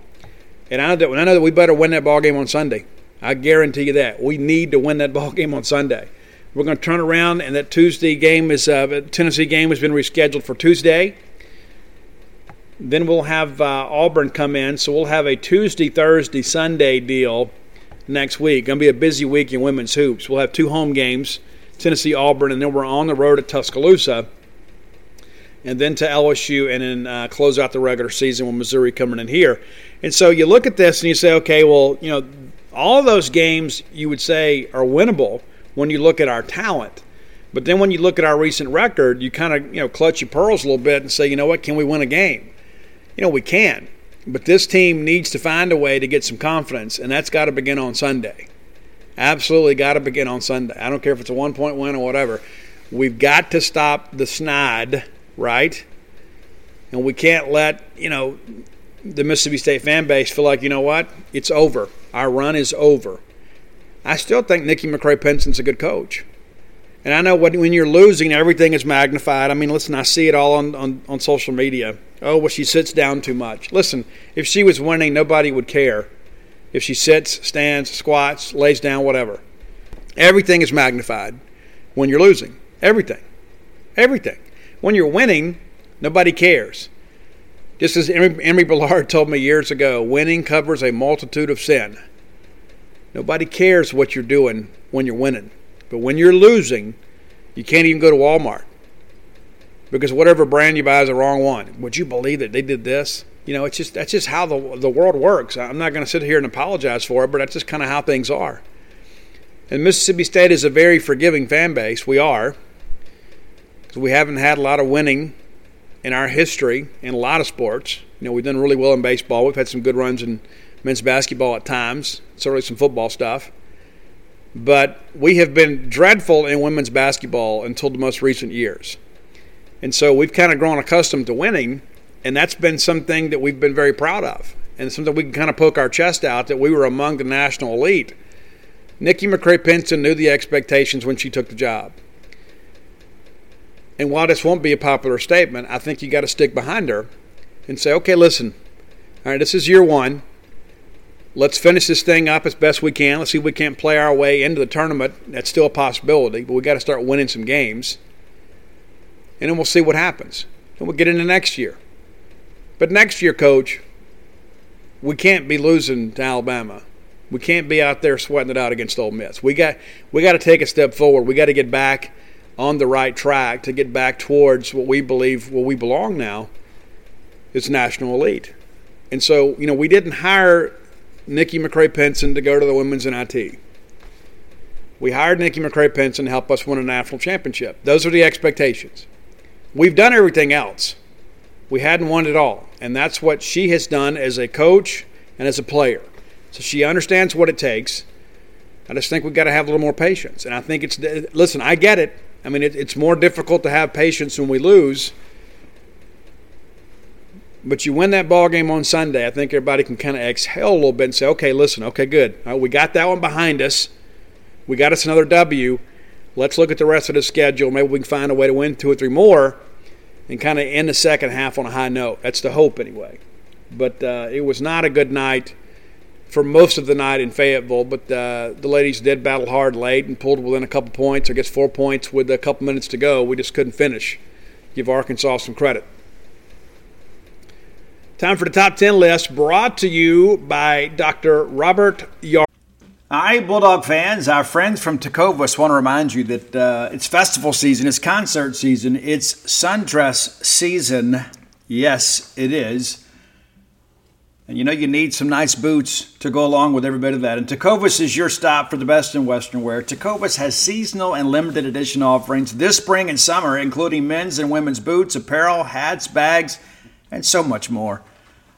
And I know that, I know that we better win that ball game on Sunday. I guarantee you that. We need to win that ball game on Sunday. We're going to turn around, and that Tuesday game is uh, Tennessee game has been rescheduled for Tuesday. Then we'll have uh, Auburn come in, so we'll have a Tuesday, Thursday, Sunday deal next week. Going to be a busy week in women's hoops. We'll have two home games, Tennessee, Auburn, and then we're on the road at Tuscaloosa, and then to LSU, and then uh, close out the regular season with Missouri coming in here. And so you look at this and you say, okay, well, you know, all those games you would say are winnable when you look at our talent. But then when you look at our recent record, you kind of you know clutch your pearls a little bit and say, you know what, can we win a game? You know, we can. But this team needs to find a way to get some confidence, and that's got to begin on Sunday. Absolutely got to begin on Sunday. I don't care if it's a one point win or whatever. We've got to stop the snide, right? And we can't let, you know, the Mississippi State fan base feel like, you know what, it's over. Our run is over. I still think Nikki McCray Penson's a good coach. And I know when you're losing, everything is magnified. I mean, listen, I see it all on, on, on social media. Oh, well, she sits down too much. Listen, if she was winning, nobody would care. If she sits, stands, squats, lays down, whatever. Everything is magnified when you're losing. Everything. Everything. When you're winning, nobody cares. Just as Emory Bellard told me years ago, winning covers a multitude of sin. Nobody cares what you're doing when you're winning. But when you're losing, you can't even go to Walmart because whatever brand you buy is the wrong one. Would you believe that they did this? You know, it's just that's just how the the world works. I'm not going to sit here and apologize for it, but that's just kind of how things are. And Mississippi State is a very forgiving fan base. We are. We haven't had a lot of winning in our history in a lot of sports. You know, we've done really well in baseball. We've had some good runs in men's basketball at times, certainly some football stuff. But we have been dreadful in women's basketball until the most recent years. And so we've kind of grown accustomed to winning, and that's been something that we've been very proud of, and something we can kind of poke our chest out that we were among the national elite. Nikki McCray Penson knew the expectations when she took the job. And while this won't be a popular statement, I think you got to stick behind her and say, okay, listen, all right, this is year one. Let's finish this thing up as best we can. Let's see if we can't play our way into the tournament. That's still a possibility, but we got to start winning some games. And then we'll see what happens. And we'll get into next year. But next year, coach, we can't be losing to Alabama. We can't be out there sweating it out against Ole Miss. We got we got to take a step forward. We got to get back on the right track to get back towards what we believe where we belong now is national elite. And so, you know, we didn't hire Nikki McCray Penson to go to the women's NIT. We hired Nikki McCray Penson to help us win a national championship. Those are the expectations. We've done everything else. We hadn't won it all. And that's what she has done as a coach and as a player. So she understands what it takes. I just think we've got to have a little more patience. And I think it's, listen, I get it. I mean, it, it's more difficult to have patience when we lose. But you win that ball game on Sunday, I think everybody can kind of exhale a little bit and say, okay, listen, okay, good. Right, we got that one behind us. We got us another W. Let's look at the rest of the schedule. Maybe we can find a way to win two or three more and kind of end the second half on a high note. That's the hope, anyway. But uh, it was not a good night for most of the night in Fayetteville, but uh, the ladies did battle hard late and pulled within a couple points, I guess four points with a couple minutes to go. We just couldn't finish. Give Arkansas some credit. Time for the top 10 list brought to you by Dr. Robert. All right, Bulldog fans, our friends from Tecovas want to remind you that uh, it's festival season, it's concert season, it's sundress season. Yes, it is. And you know you need some nice boots to go along with every bit of that. And Tecovas is your stop for the best in Western wear. Tecovas has seasonal and limited edition offerings this spring and summer, including men's and women's boots, apparel, hats, bags, and so much more.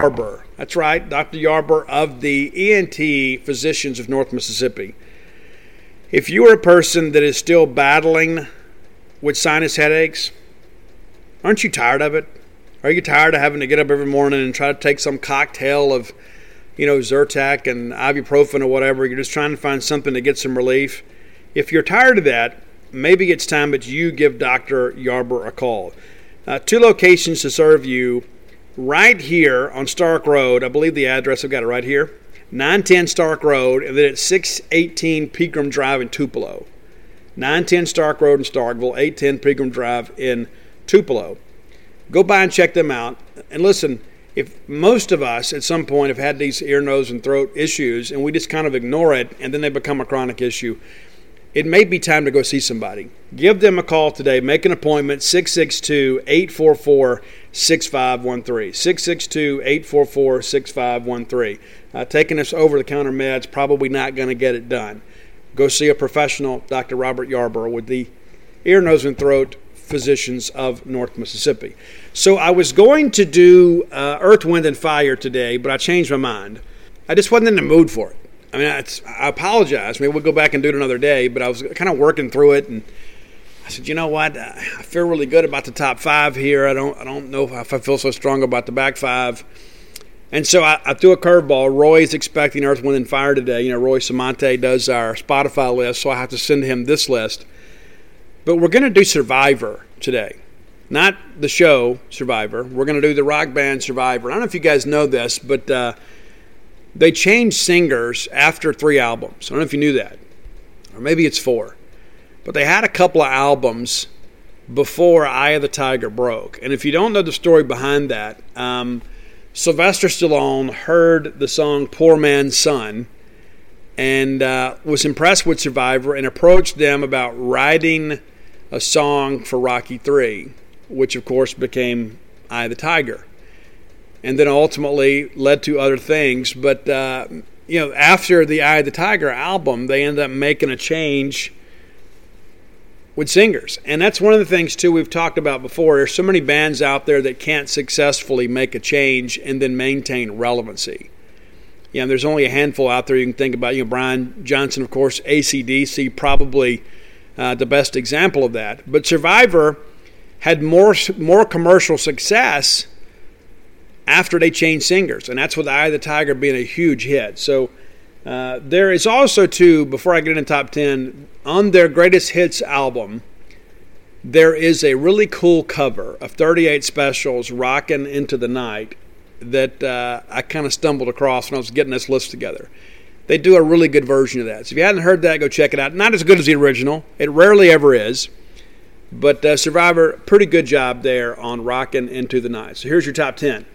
Yarber. That's right, Dr. Yarber of the ENT Physicians of North Mississippi. If you are a person that is still battling with sinus headaches, aren't you tired of it? Are you tired of having to get up every morning and try to take some cocktail of, you know, Zyrtec and ibuprofen or whatever? You're just trying to find something to get some relief. If you're tired of that, maybe it's time that you give Dr. Yarber a call. Uh, two locations to serve you right here on Stark Road. I believe the address, I've got it right here 910 Stark Road, and then it's 618 Pegram Drive in Tupelo. 910 Stark Road in Starkville, 810 Pegram Drive in Tupelo. Go by and check them out. And listen, if most of us at some point have had these ear, nose, and throat issues and we just kind of ignore it and then they become a chronic issue, it may be time to go see somebody. Give them a call today. Make an appointment 662 844 6513. 662 844 6513. Uh, taking this over the counter meds probably not going to get it done. Go see a professional, Dr. Robert Yarber, with the ear, nose, and throat physicians of North Mississippi. So I was going to do uh, Earth, Wind, and Fire today, but I changed my mind. I just wasn't in the mood for it. I mean, I apologize. Maybe we'll go back and do it another day, but I was kind of working through it, and I said, you know what? I feel really good about the top five here. I don't, I don't know if I feel so strong about the back five. And so I, I threw a curveball. Roy's expecting Earth, Wind, and Fire today. You know, Roy Samante does our Spotify list, so I have to send him this list. But we're going to do Survivor today. Not the show Survivor. We're going to do the rock band Survivor. I don't know if you guys know this, but uh, they changed singers after three albums. I don't know if you knew that. Or maybe it's four. But they had a couple of albums before Eye of the Tiger broke. And if you don't know the story behind that, um, Sylvester Stallone heard the song Poor Man's Son and uh, was impressed with Survivor and approached them about writing a song for Rocky 3, which of course became Eye of the Tiger and then ultimately led to other things. But uh, you know, after the Eye of the Tiger album, they ended up making a change with singers, and that's one of the things too we've talked about before. There's so many bands out there that can't successfully make a change and then maintain relevancy. Yeah, there's only a handful out there you can think about. You know, Brian Johnson, of course, ACDC, probably uh, the best example of that. But Survivor had more more commercial success after they changed singers, and that's with Eye of the Tiger being a huge hit. So uh, there is also too, before I get into top ten, on their greatest hits album, there is a really cool cover of 38 Specials "Rockin' Into the Night" that uh, I kind of stumbled across when I was getting this list together. They do a really good version of that. So if you hadn't heard that, go check it out. Not as good as the original. It rarely ever is. But uh, Survivor, pretty good job there on rocking into the night. So here's your top 10.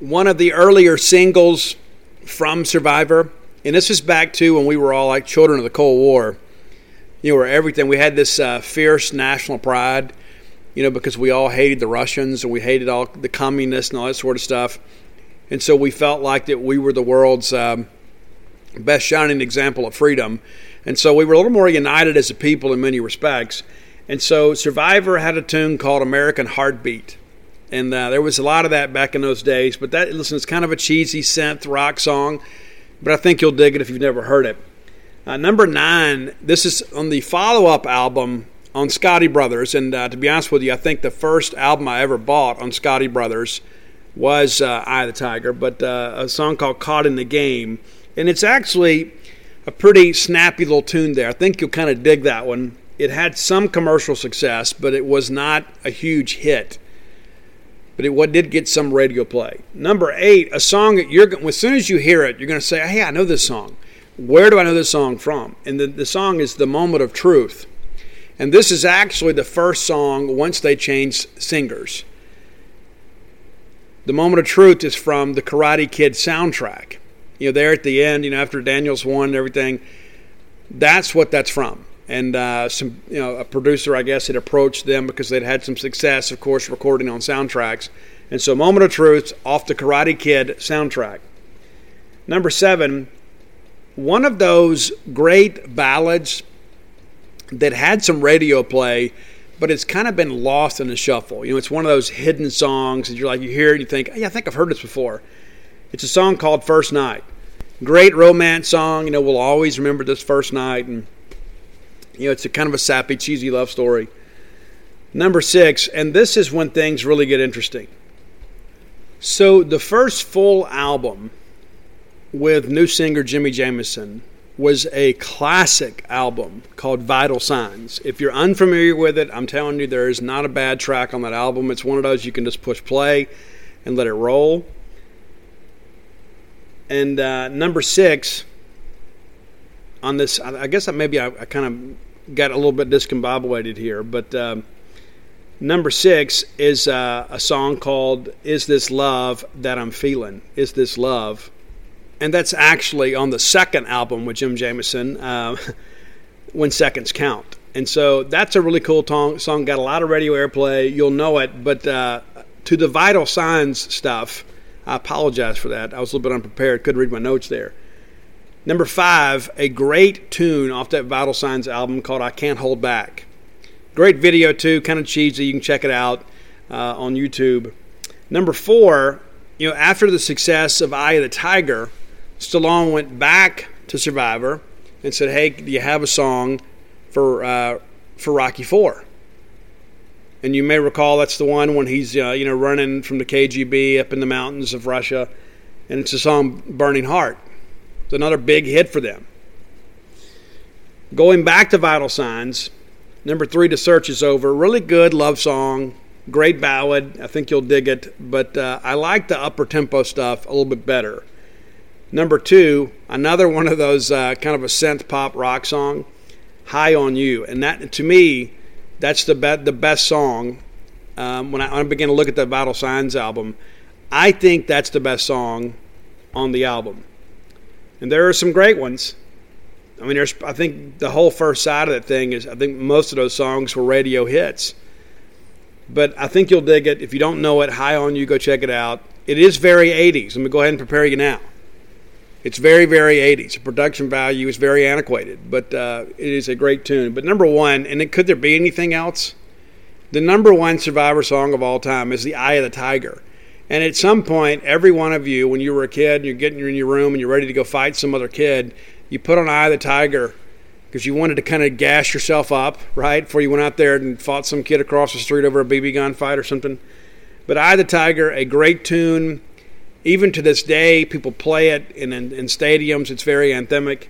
One of the earlier singles from Survivor, and this is back to when we were all like children of the Cold War. You know, where everything, we had this uh, fierce national pride, you know, because we all hated the Russians and we hated all the communists and all that sort of stuff. And so we felt like that we were the world's um, best shining example of freedom. And so we were a little more united as a people in many respects. And so Survivor had a tune called American Heartbeat. And uh, there was a lot of that back in those days. But that, listen, it's kind of a cheesy synth rock song. But I think you'll dig it if you've never heard it. Uh, number nine, this is on the follow up album on Scotti Brothers. And uh, to be honest with you, I think the first album I ever bought on Scotti Brothers was uh, Eye of the Tiger, but uh, a song called Caught in the Game. And it's actually a pretty snappy little tune there. I think you'll kind of dig that one. It had some commercial success, but it was not a huge hit. But it did get some radio play. Number eight, a song that you're as soon as you hear it, you're going to say, "Hey, I know this song. Where do I know this song from?" And the, the song is "The Moment of Truth." And this is actually the first song once they changed singers. The Moment of Truth is from the Karate Kid soundtrack you know, there at the end, you know, after Daniels won and everything, that's what that's from. And uh, some, you know, a producer, I guess, had approached them because they'd had some success, of course, recording on soundtracks. And so, Moment of Truth off the Karate Kid soundtrack. Number seven, one of those great ballads that had some radio play, but it's kind of been lost in the shuffle. You know, it's one of those hidden songs that you're like, you hear it and you think, hey, I think I've heard this before. It's a song called First Night great romance song. You know, we'll always remember this first night, and you know, it's a kind of a sappy, cheesy love story. Number six, and this is when things really get interesting. So the first full album with new singer Jimi Jamison was a classic album called Vital Signs. If you're unfamiliar with it, I'm telling you, there is not a bad track on that album. It's one of those you can just push play and let it roll. And uh, number six on this, I guess maybe I, I kind of got a little bit discombobulated here, but um, number six is uh, a song called "Is This Love That I'm Feeling?" Is this love? And that's actually on the second album with Jim Jamison, uh, "When Seconds Count." And so that's a really cool tong- song. Got a lot of radio airplay. You'll know it, but uh, to the vital signs stuff I apologize for that. I was a little bit unprepared. Couldn't read my notes there. Number five, a great tune off that Vital Signs album called I Can't Hold Back. Great video, too, kind of cheesy. You can check it out uh, on YouTube. Number four, you know, after the success of Eye of the Tiger, Stallone went back to Survivor and said, Hey, do you have a song for, uh, for Rocky Four? And you may recall that's the one when he's uh, you know running from the KGB up in the mountains of Russia, and it's the song "Burning Heart." It's another big hit for them. Going back to Vital Signs, number three, "The Search Is Over." Really good love song, great ballad. I think you'll dig it, but uh, I like the upper tempo stuff a little bit better. Number two, another one of those uh, kind of a synth pop rock song, "High on You," and that to me that's the be- the best song. Um, when, I, I began to look at the Vital Signs album, I think that's the best song on the album. And there are some great ones. I mean, there's I think the whole first side of that thing is I think most of those songs were radio hits. But I think you'll dig it. If you don't know it, high on you, go check it out. It is very 80s. Let me go ahead and prepare you now. It's very, very 80s. The production value is very antiquated, but uh, it is a great tune. But number one, and it, could there be anything else? The number one Survivor song of all time is "The Eye of the Tiger." And at some point, every one of you, when you were a kid, and you're getting in your room and you're ready to go fight some other kid, you put on "Eye of the Tiger" because you wanted to kind of gas yourself up, right? Before you went out there and fought some kid across the street over a BB gun fight or something. But "Eye of the Tiger," a great tune even to this day, people play it in, in, in stadiums. It's very anthemic.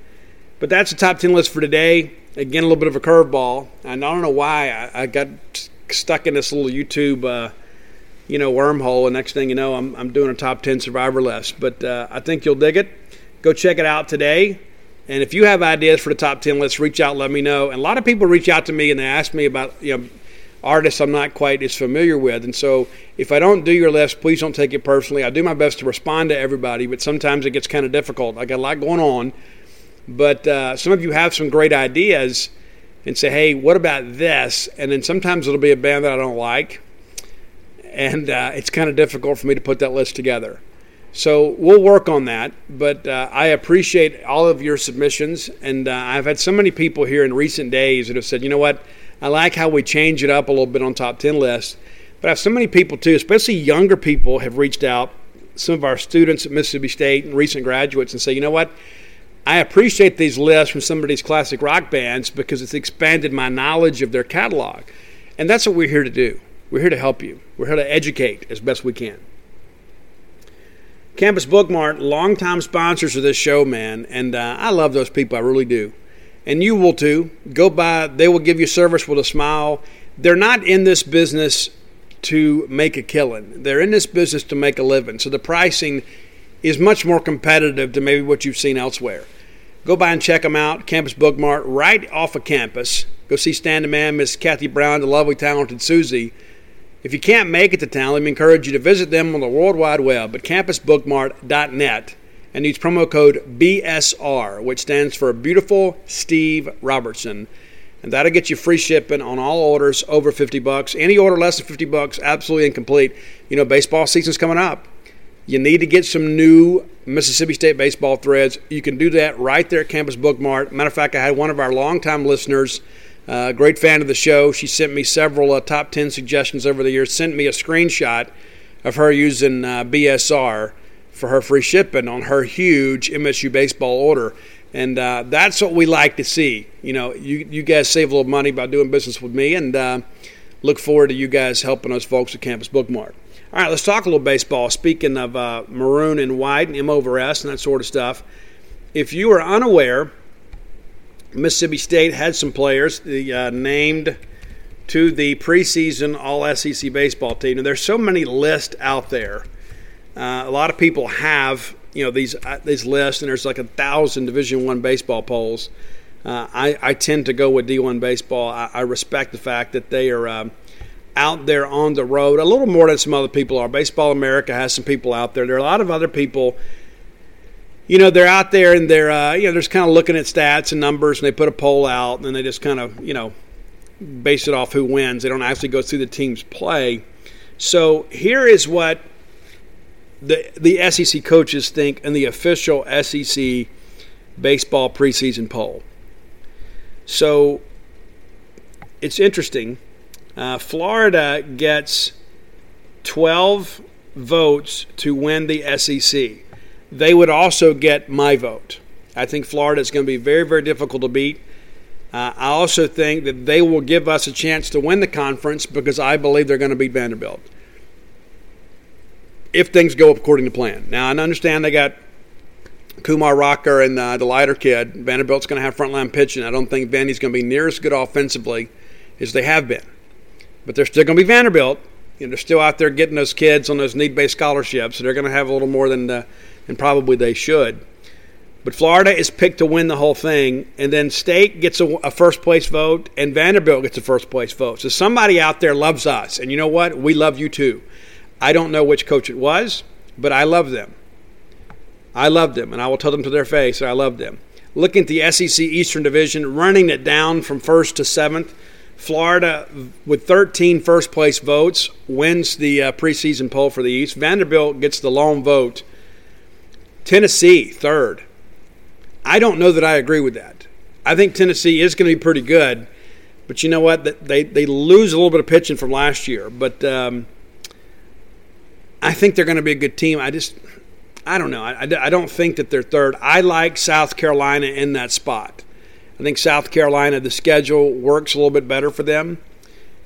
But that's the top 10 list for today. Again, a little bit of a curveball. And I don't know why I, I got stuck in this little YouTube, uh, you know, wormhole. And next thing you know, I'm, I'm doing a top 10 survivor list. But uh, I think you'll dig it. Go check it out today. And if you have ideas for the top 10 list, reach out, let me know. And a lot of people reach out to me and they ask me about, you know, artists I'm not quite as familiar with. And so if I don't do your list, please don't take it personally. I do my best to respond to everybody, but sometimes it gets kind of difficult. I got a lot going on. But uh, some of you have some great ideas and say, hey, what about this? And then sometimes it'll be a band that I don't like. And uh, it's kind of difficult for me to put that list together. So we'll work on that. But uh, I appreciate all of your submissions. And uh, I've had so many people here in recent days that have said, you know what? I like how we change it up a little bit on top 10 lists. But I have so many people too, especially younger people, have reached out. Some of our students at Mississippi State and recent graduates and say, you know what? I appreciate these lists from some of these classic rock bands because it's expanded my knowledge of their catalog. And that's what we're here to do. We're here to help you. We're here to educate as best we can. Campus Bookmart, longtime sponsors of this show, man, and uh, I love those people. I really do, and you will too. Go by; they will give you service with a smile. They're not in this business to make a killing. They're in this business to make a living. So the pricing is much more competitive than maybe what you've seen elsewhere. Go by and check them out. Campus Bookmart, right off of campus. Go see Stan the Man, Miss Kathy Brown, the lovely, talented Susie. If you can't make it to town, let me encourage you to visit them on the World Wide Web at campusbookmart.net and use promo code BSR, which stands for Beautiful Steve Robertson. And that'll get you free shipping on all orders over 50 bucks. Any order less than 50 bucks, absolutely incomplete. You know, baseball season's coming up. You need to get some new Mississippi State baseball threads. You can do that right there at Campus Bookmart. Matter of fact, I had one of our longtime listeners, uh, great fan of the show. She sent me several uh, top 10 suggestions over the years, sent me a screenshot of her using uh, BSR for her free shipping on her huge MSU baseball order. And uh, that's what we like to see. You know, you, you guys save a little money by doing business with me, and uh, look forward to you guys helping us folks at Campus Bookmart. All right, let's talk a little baseball. Speaking of uh, maroon and white and M over S and that sort of stuff, if you are unaware, Mississippi State had some players uh, named to the preseason All SEC baseball team, and there's so many lists out there. Uh, a lot of people have you know these uh, these lists, and there's like a thousand Division One baseball polls. Uh, I, I, tend to go with D1 baseball. I, I, respect the fact that they are um, out there on the road a little more than some other people are. Baseball America has some people out there. There are a lot of other people. You know, they're out there and they're uh, you know they're just kind of looking at stats and numbers, and they put a poll out, and they just kind of you know base it off who wins. They don't actually go through the team's play. So here is what the the SEC coaches think in the official SEC baseball preseason poll. So it's interesting uh, Florida gets 12 votes to win the SEC. They would also get my vote. I think Florida is going to be very, very difficult to beat. Uh, I also think that they will give us a chance to win the conference because I believe they're going to beat Vanderbilt. If things go according to plan. Now, I understand they got Kumar Rocker and uh, the Leiter kid. Vanderbilt's going to have frontline pitching. I don't think Vandy's going to be near as good offensively as they have been but they're still going to be Vanderbilt. You know, they're still out there getting those kids on those need-based scholarships, so they're going to have a little more than the, than probably they should. But Florida is picked to win the whole thing, and then State gets a, a, first place vote, and Vanderbilt gets a first place vote. So somebody out there loves us, and you know what? We love you too. I don't know which coach it was, but I love them. I love them, and I will tell them to their face I love them. Looking at the SEC Eastern Division, running it down from first to seventh. Florida, with 13 first place votes, wins the uh, preseason poll for the East. Vanderbilt gets the lone vote. Tennessee, third. I don't know that I agree with that. I think Tennessee is going to be pretty good, but you know what? They, they lose a little bit of pitching from last year, but um, I think they're going to be a good team. I just, I don't know. I, I don't think that they're third. I like South Carolina in that spot. I think South Carolina, the schedule works a little bit better for them.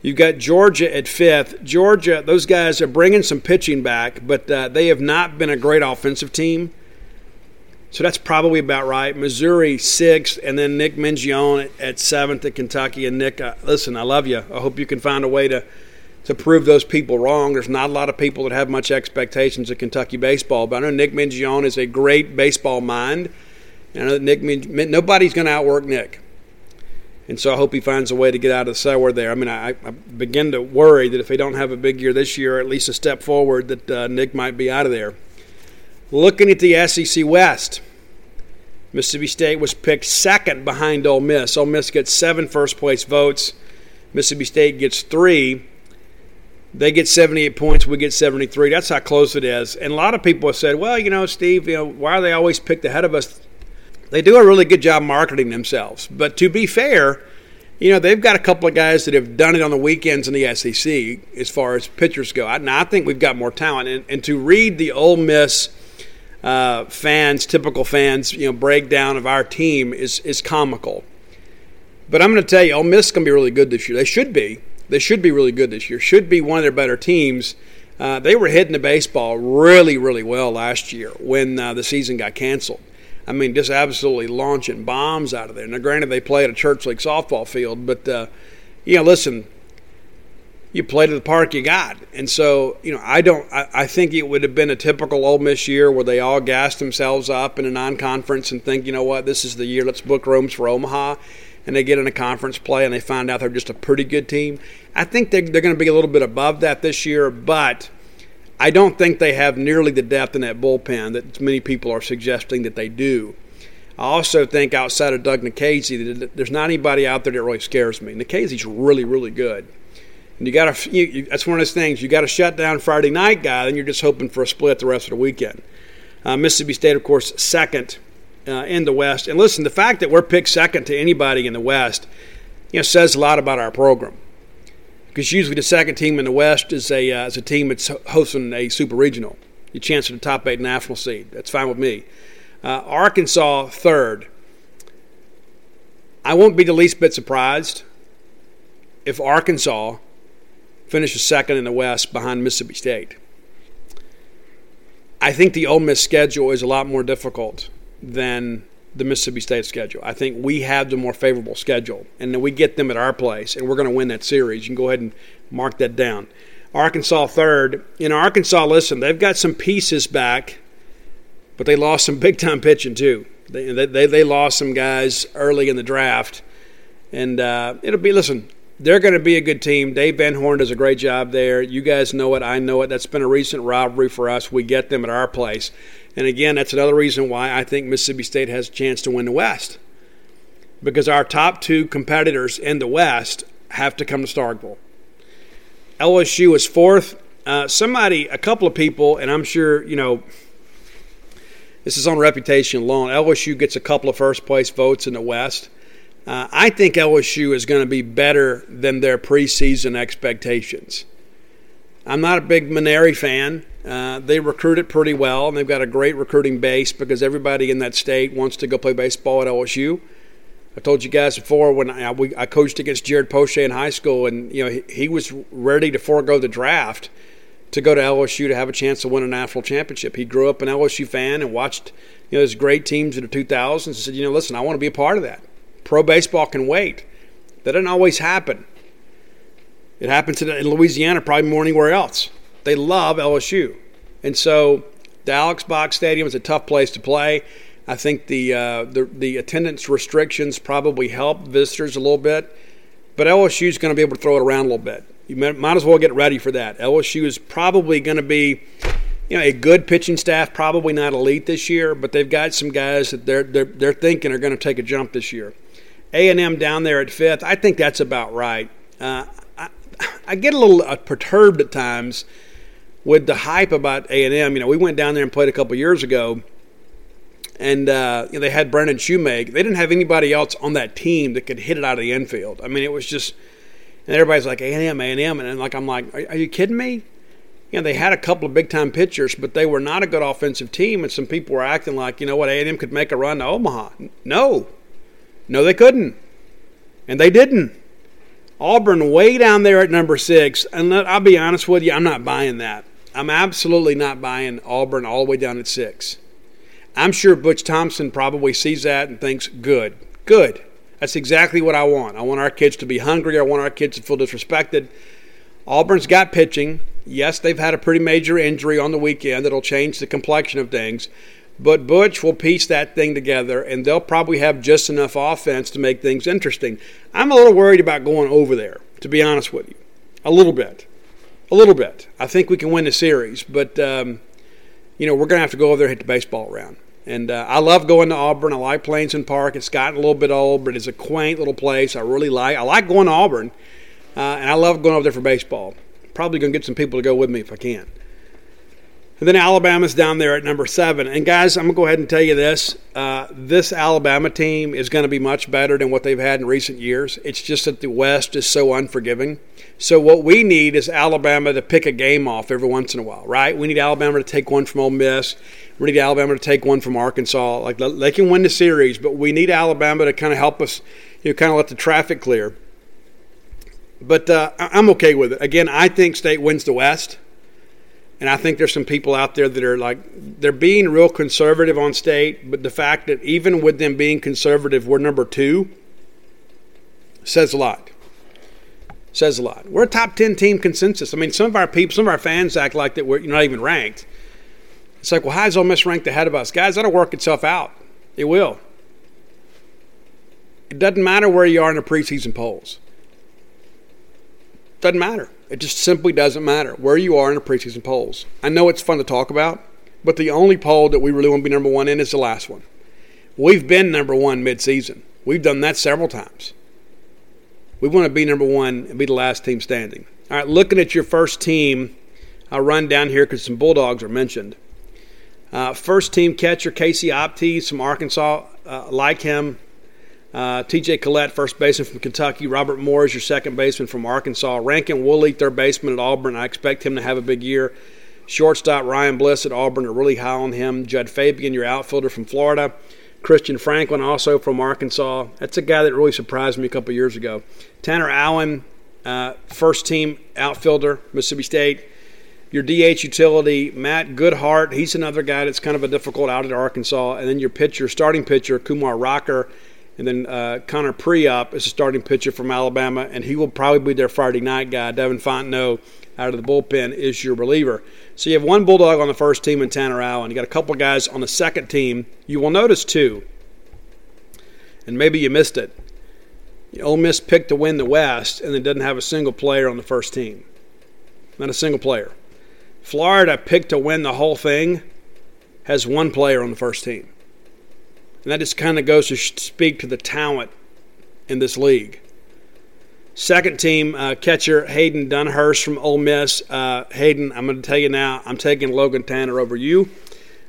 You've got Georgia at fifth. Georgia, those guys are bringing some pitching back, but uh, they have not been a great offensive team. So that's probably about right. Missouri sixth, and then Nick Mingione at, seventh at Kentucky. And Nick, uh, listen, I love you. I hope you can find a way to to prove those people wrong. There's not a lot of people that have much expectations of Kentucky baseball, but I know Nick Mingione is a great baseball mind. I know Nick, nobody's going to outwork Nick. And so I hope he finds a way to get out of the sour there. I mean, I, I begin to worry that if they don't have a big year this year, at least a step forward, that uh, Nick might be out of there. Looking at the SEC West, Mississippi State was picked second behind Ole Miss. Ole Miss gets seven first place votes. Mississippi State gets three. They get 78 points, we get 73. That's how close it is. And a lot of people have said, well, you know, Steve, you know, why are they always picked ahead of us? They do a really good job marketing themselves. But to be fair, you know, they've got a couple of guys that have done it on the weekends in the SEC as far as pitchers go. I, now, I think we've got more talent. And, and to read the Ole Miss uh, fans, typical fans, you know, breakdown of our team is, is comical. But I'm going to tell you, Ole Miss is going to be really good this year. They should be. They should be really good this year. Should be one of their better teams. Uh, they were hitting the baseball really, really well last year when uh, the season got canceled. I mean, just absolutely launching bombs out of there. Now, granted, they play at a church league softball field, but uh, you know, listen, you play to the park you got, and so you know, I don't. I, I, think it would have been a typical Ole Miss year where they all gassed themselves up in a non-conference and think, you know what, this is the year. Let's book rooms for Omaha, and they get in a conference play and they find out they're just a pretty good team. I think they're, they're going to be a little bit above that this year, but I don't think they have nearly the depth in that bullpen that many people are suggesting that they do. I also think outside of Doug Nikhazy, there's not anybody out there that really scares me. Nikhazy's really, really good. And you got to, that's one of those things. You got to shut down Friday night guy, then you're just hoping for a split the rest of the weekend. Uh, Mississippi State, of course, second uh, in the West. And listen, the fact that we're picked second to anybody in the West, you know, says a lot about our program because usually the second team in the West is a uh, is a team that's hosting a super regional. Your chance at the top eight national seed. That's fine with me. Uh, Arkansas third. I won't be the least bit surprised if Arkansas finishes second in the West behind Mississippi State. I think the Ole Miss schedule is a lot more difficult than the Mississippi State schedule. I think we have the more favorable schedule, and then we get them at our place, and we're going to win that series. You can go ahead and mark that down. Arkansas third. In Arkansas, listen, they've got some pieces back, but they lost some big time pitching too. They, they, they lost some guys early in the draft, and uh, it'll be listen. They're going to be a good team. Dave Van Horn does a great job there. You guys know it. I know it. That's been a recent rivalry for us. We get them at our place. And again, that's another reason why I think Mississippi State has a chance to win the West. Because our top two competitors in the West have to come to Starkville. LSU is fourth. Uh, somebody, a couple of people, and I'm sure, you know, this is on reputation alone. LSU gets a couple of first place votes in the West. Uh, I think LSU is going to be better than their preseason expectations. I'm not a big Mainieri fan. Uh, they recruit it pretty well, and they've got a great recruiting base because everybody in that state wants to go play baseball at LSU. I told you guys before when I, we, I coached against Jared Poche in high school, and you know he, he, was ready to forego the draft to go to LSU to have a chance to win a national championship. He grew up an LSU fan and watched you know those great teams in the 2000s and said, you know, listen, I want to be a part of that. Pro baseball can wait. That doesn't always happen. It happens in Louisiana probably more anywhere else. They love LSU. And so the Alex Box Stadium is a tough place to play. I think the, uh, the, the attendance restrictions probably help visitors a little bit, but LSU is going to be able to throw it around a little bit. You might as well get ready for that. LSU is probably going to be, you know, a good pitching staff. Probably not elite this year, but they've got some guys that they're they're, they're thinking are going to take a jump this year. A&M down there at fifth. I think that's about right. Uh, I get a little uh, perturbed at times with the hype about A&M. You know, we went down there and played a couple years ago, and uh, you know, they had Brendan Shoemake. They didn't have anybody else on that team that could hit it out of the infield. I mean, it was just, and everybody's like A&M, A and M, and like I'm like, are, are you kidding me? You know, they had a couple of big time pitchers, but they were not a good offensive team, and some people were acting like, you know what, A&M could make a run to Omaha. No, no, they couldn't, and they didn't. Auburn way down there at number six, and I'll be honest with you, I'm not buying that. I'm absolutely not buying Auburn all the way down at six. I'm sure Butch Thompson probably sees that and thinks, good, good. That's exactly what I want. I want our kids to be hungry. I want our kids to feel disrespected. Auburn's got pitching. Yes, they've had a pretty major injury on the weekend that'll change the complexion of things. But Butch will piece that thing together, and they'll probably have just enough offense to make things interesting. I'm a little worried about going over there, to be honest with you. A little bit. A little bit. I think we can win the series, but, um, you know, we're going to have to go over there and hit the baseball around. And uh, I love going to Auburn. I like Plainsman Park. It's gotten a little bit old, but it's a quaint little place. I really like. I like going to Auburn, uh, and I love going over there for baseball. Probably going to get some people to go with me if I can. And then Alabama's down there at number seven. And guys, I'm going to go ahead and tell you this: uh, this Alabama team is going to be much better than what they've had in recent years. It's just that the West is so unforgiving. So what we need is Alabama to pick a game off every once in a while, right? We need Alabama to take one from Ole Miss. We need Alabama to take one from Arkansas. Like they can win the series, but we need Alabama to kind of help us, you know, kind of let the traffic clear. But uh, I'm okay with it. Again, I think State wins the West, and I think there's some people out there that are like they're being real conservative on State. But the fact that even with them being conservative, we're number two says a lot says a lot. We're a top 10 team consensus. I mean, some of our people, some of our fans act like that we're not even ranked. It's like, well, how is Ole Miss ranked ahead of us? Guys, that'll work itself out. It will. It doesn't matter where you are in the preseason polls. Doesn't matter. It just simply doesn't matter where you are in the preseason polls. I know it's fun to talk about, but the only poll that we really want to be number one in is the last one. We've been number one midseason. We've done that several times. We want to be number one and be the last team standing. All right, looking at your first team, I'll run down here because some Bulldogs are mentioned. Uh, first team catcher Casey Opitz from Arkansas, uh, like him. Uh, TJ Collett, first baseman from Kentucky. Robert Moore is your second baseman from Arkansas. Rankin Woley, third baseman at Auburn. I expect him to have a big year. Shortstop Ryan Bliss at Auburn are really high on him. Jud Fabian, your outfielder from Florida. Christian Franklin, also from Arkansas. That's a guy that really surprised me a couple years ago. Tanner Allen, uh, first team outfielder, Mississippi State. Your DH utility, Matt Goodheart. He's another guy that's kind of a difficult out at Arkansas. And then your pitcher, starting pitcher, Kumar Rocker. And then uh, Connor Prielipp is a starting pitcher from Alabama, and he will probably be their Friday night guy. Devin Fontenot out of the bullpen is your reliever. So you have one Bulldog on the first team in Tanner Allen. You got a couple guys on the second team. You will notice two, and maybe you missed it. Ole Miss picked to win the West and then doesn't have a single player on the first team. Not a single player. Florida picked to win the whole thing, has one player on the first team. And that just kind of goes to speak to the talent in this league. Second team uh, catcher Hayden Dunhurst from Ole Miss. Uh, Hayden, I'm going to tell you now, I'm taking Logan Tanner over you.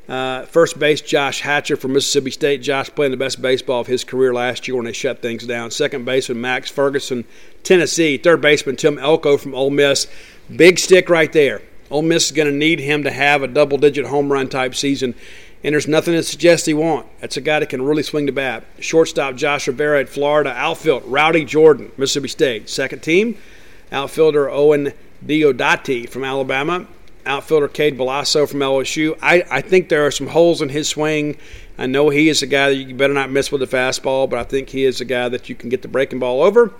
Uh, first base Josh Hatcher from Mississippi State. Josh playing the best baseball of his career last year when they shut things down. Second baseman Max Ferguson, Tennessee. Third baseman Tim Elko from Ole Miss. Big stick right there. Ole Miss is going to need him to have a double-digit home run type season and there's nothing to suggest he won't. That's a guy that can really swing the bat. Shortstop Josh Rivera at Florida. Outfield Rowdy Jordan, Mississippi State. Second team, outfielder Owen Diodati from Alabama. Outfielder Cade Beloso from LSU. I, I think there are some holes in his swing. I know he is a guy that you better not miss with the fastball, but I think he is a guy that you can get the breaking ball over.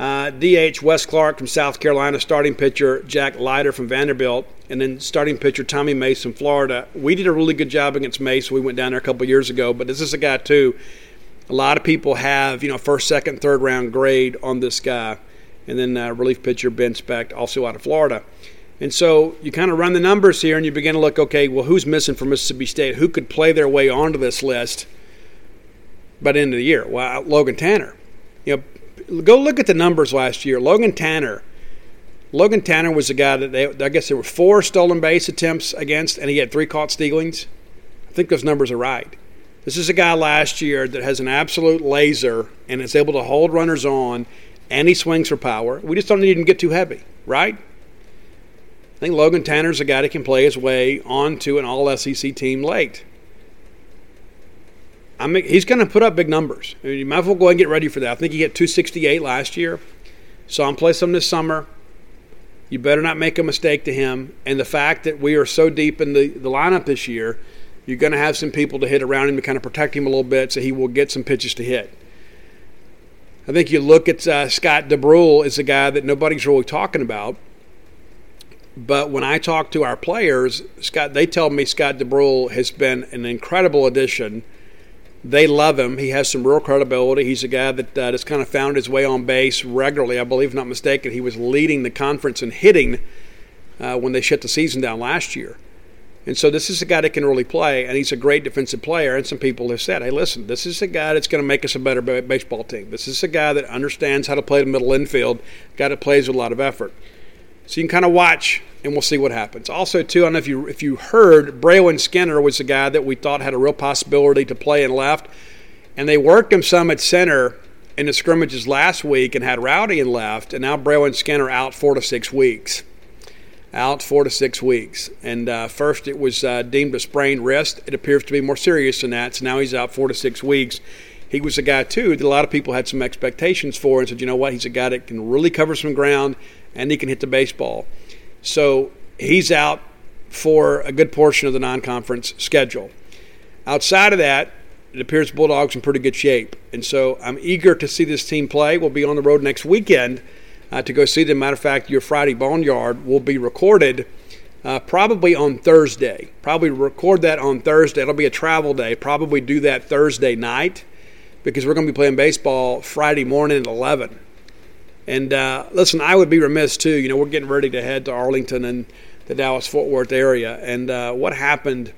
Uh, DH Wes Clarke from South Carolina, starting pitcher Jack Leiter from Vanderbilt, and then starting pitcher Tommy Mace from Florida. We did a really good job against Mace. We went down there a couple years ago, but this is a guy too. A lot of people have you know first, second, third round grade on this guy, and then uh, relief pitcher Ben Specht, also out of Florida. And so you kind of run the numbers here, and you begin to look, okay, well, who's missing from Mississippi State? Who could play their way onto this list by the end of the year? Well, Logan Tanner. You know, go look at the numbers last year. Logan Tanner. Logan Tanner was a guy that they, I guess there were four stolen base attempts against, and he had three caught stealings. I think those numbers are right. This is a guy last year that has an absolute laser and is able to hold runners on, and he swings for power. We just don't need him to get too heavy, right? I think Logan Tanner's a guy that can play his way onto an All SEC team late. I'm, he's going to put up big numbers. I mean, you might as well go ahead and get ready for that. I think he hit 268 last year. Saw him play some this summer. You better not make a mistake to him. And the fact that we are so deep in the, the lineup this year, you're going to have some people to hit around him to kind of protect him a little bit so he will get some pitches to hit. I think you look at uh, Scott Dubrule is a guy that nobody's really talking about. But when I talk to our players, Scott, they tell me Scott Dubrule has been an incredible addition. They love him. He has some real credibility. He's a guy that uh, has kind of found his way on base regularly. I believe, not mistaken, he was leading the conference in hitting uh, when they shut the season down last year. And so this is a guy that can really play, and he's a great defensive player. And some people have said, hey, listen, this is a guy that's going to make us a better baseball team. This is a guy that understands how to play the middle infield, guy that plays with a lot of effort. So you can kind of watch, and we'll see what happens. Also, too, I don't know if you if you heard, Brayland Skinner was the guy that we thought had a real possibility to play in left, and they worked him some at center in the scrimmages last week and had Rowdy in left, and now Brayland Skinner out four to six weeks out four to six weeks. And uh, first, it was uh, deemed a sprained wrist. It appears to be more serious than that. So now he's out four to six weeks. He was a guy, too, that a lot of people had some expectations for and said, you know what, he's a guy that can really cover some ground and he can hit the baseball. So he's out for a good portion of the non conference schedule. Outside of that, it appears Bulldogs in pretty good shape. And so I'm eager to see this team play. We'll be on the road next weekend uh, to go see them. Matter of fact, your Friday Boneyard will be recorded uh, probably on Thursday. Probably record that on Thursday. It'll be a travel day. Probably do that Thursday night because we're going to be playing baseball Friday morning at 11. And uh, listen, I would be remiss too. You know, we're getting ready to head to Arlington and the Dallas Fort Worth area. And uh, what happened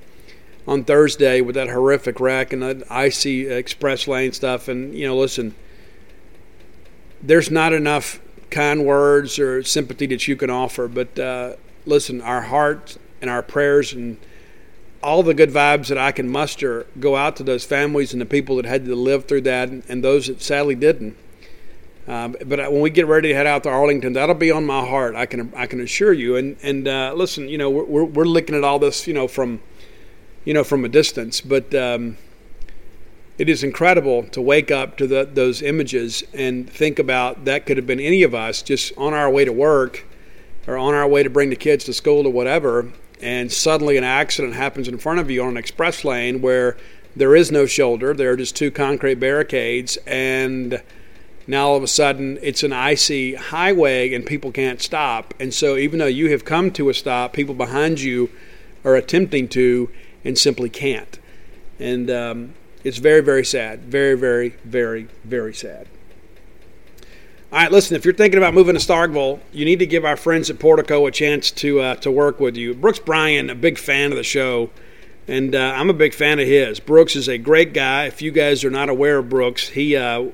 on Thursday with that horrific wreck and that icy express lane stuff? And, you know, listen, there's not enough kind words or sympathy that you can offer. But uh, listen, our heart and our prayers and all the good vibes that I can muster go out to those families and the people that had to live through that and, and those that sadly didn't. Um, but when we get ready to head out to Arlington, that'll be on my heart. I can I can assure you. And and uh, listen, you know, we're we're looking at all this, you know, from you know from a distance, but um, it is incredible to wake up to the, those images and think about that could have been any of us just on our way to work or on our way to bring the kids to school or whatever, and suddenly an accident happens in front of you on an express lane where there is no shoulder, there are just two concrete barricades, and now all of a sudden it's an icy highway and people can't stop. And so even though you have come to a stop, people behind you are attempting to and simply can't. And um, it's very, very sad. Very, very, very, very sad. All right, listen. If you're thinking about moving to Starkville, you need to give our friends at Portico a chance to uh, to work with you. Brooks Bryan, a big fan of the show, and uh, I'm a big fan of his. Brooks is a great guy. If you guys are not aware of Brooks, he uh,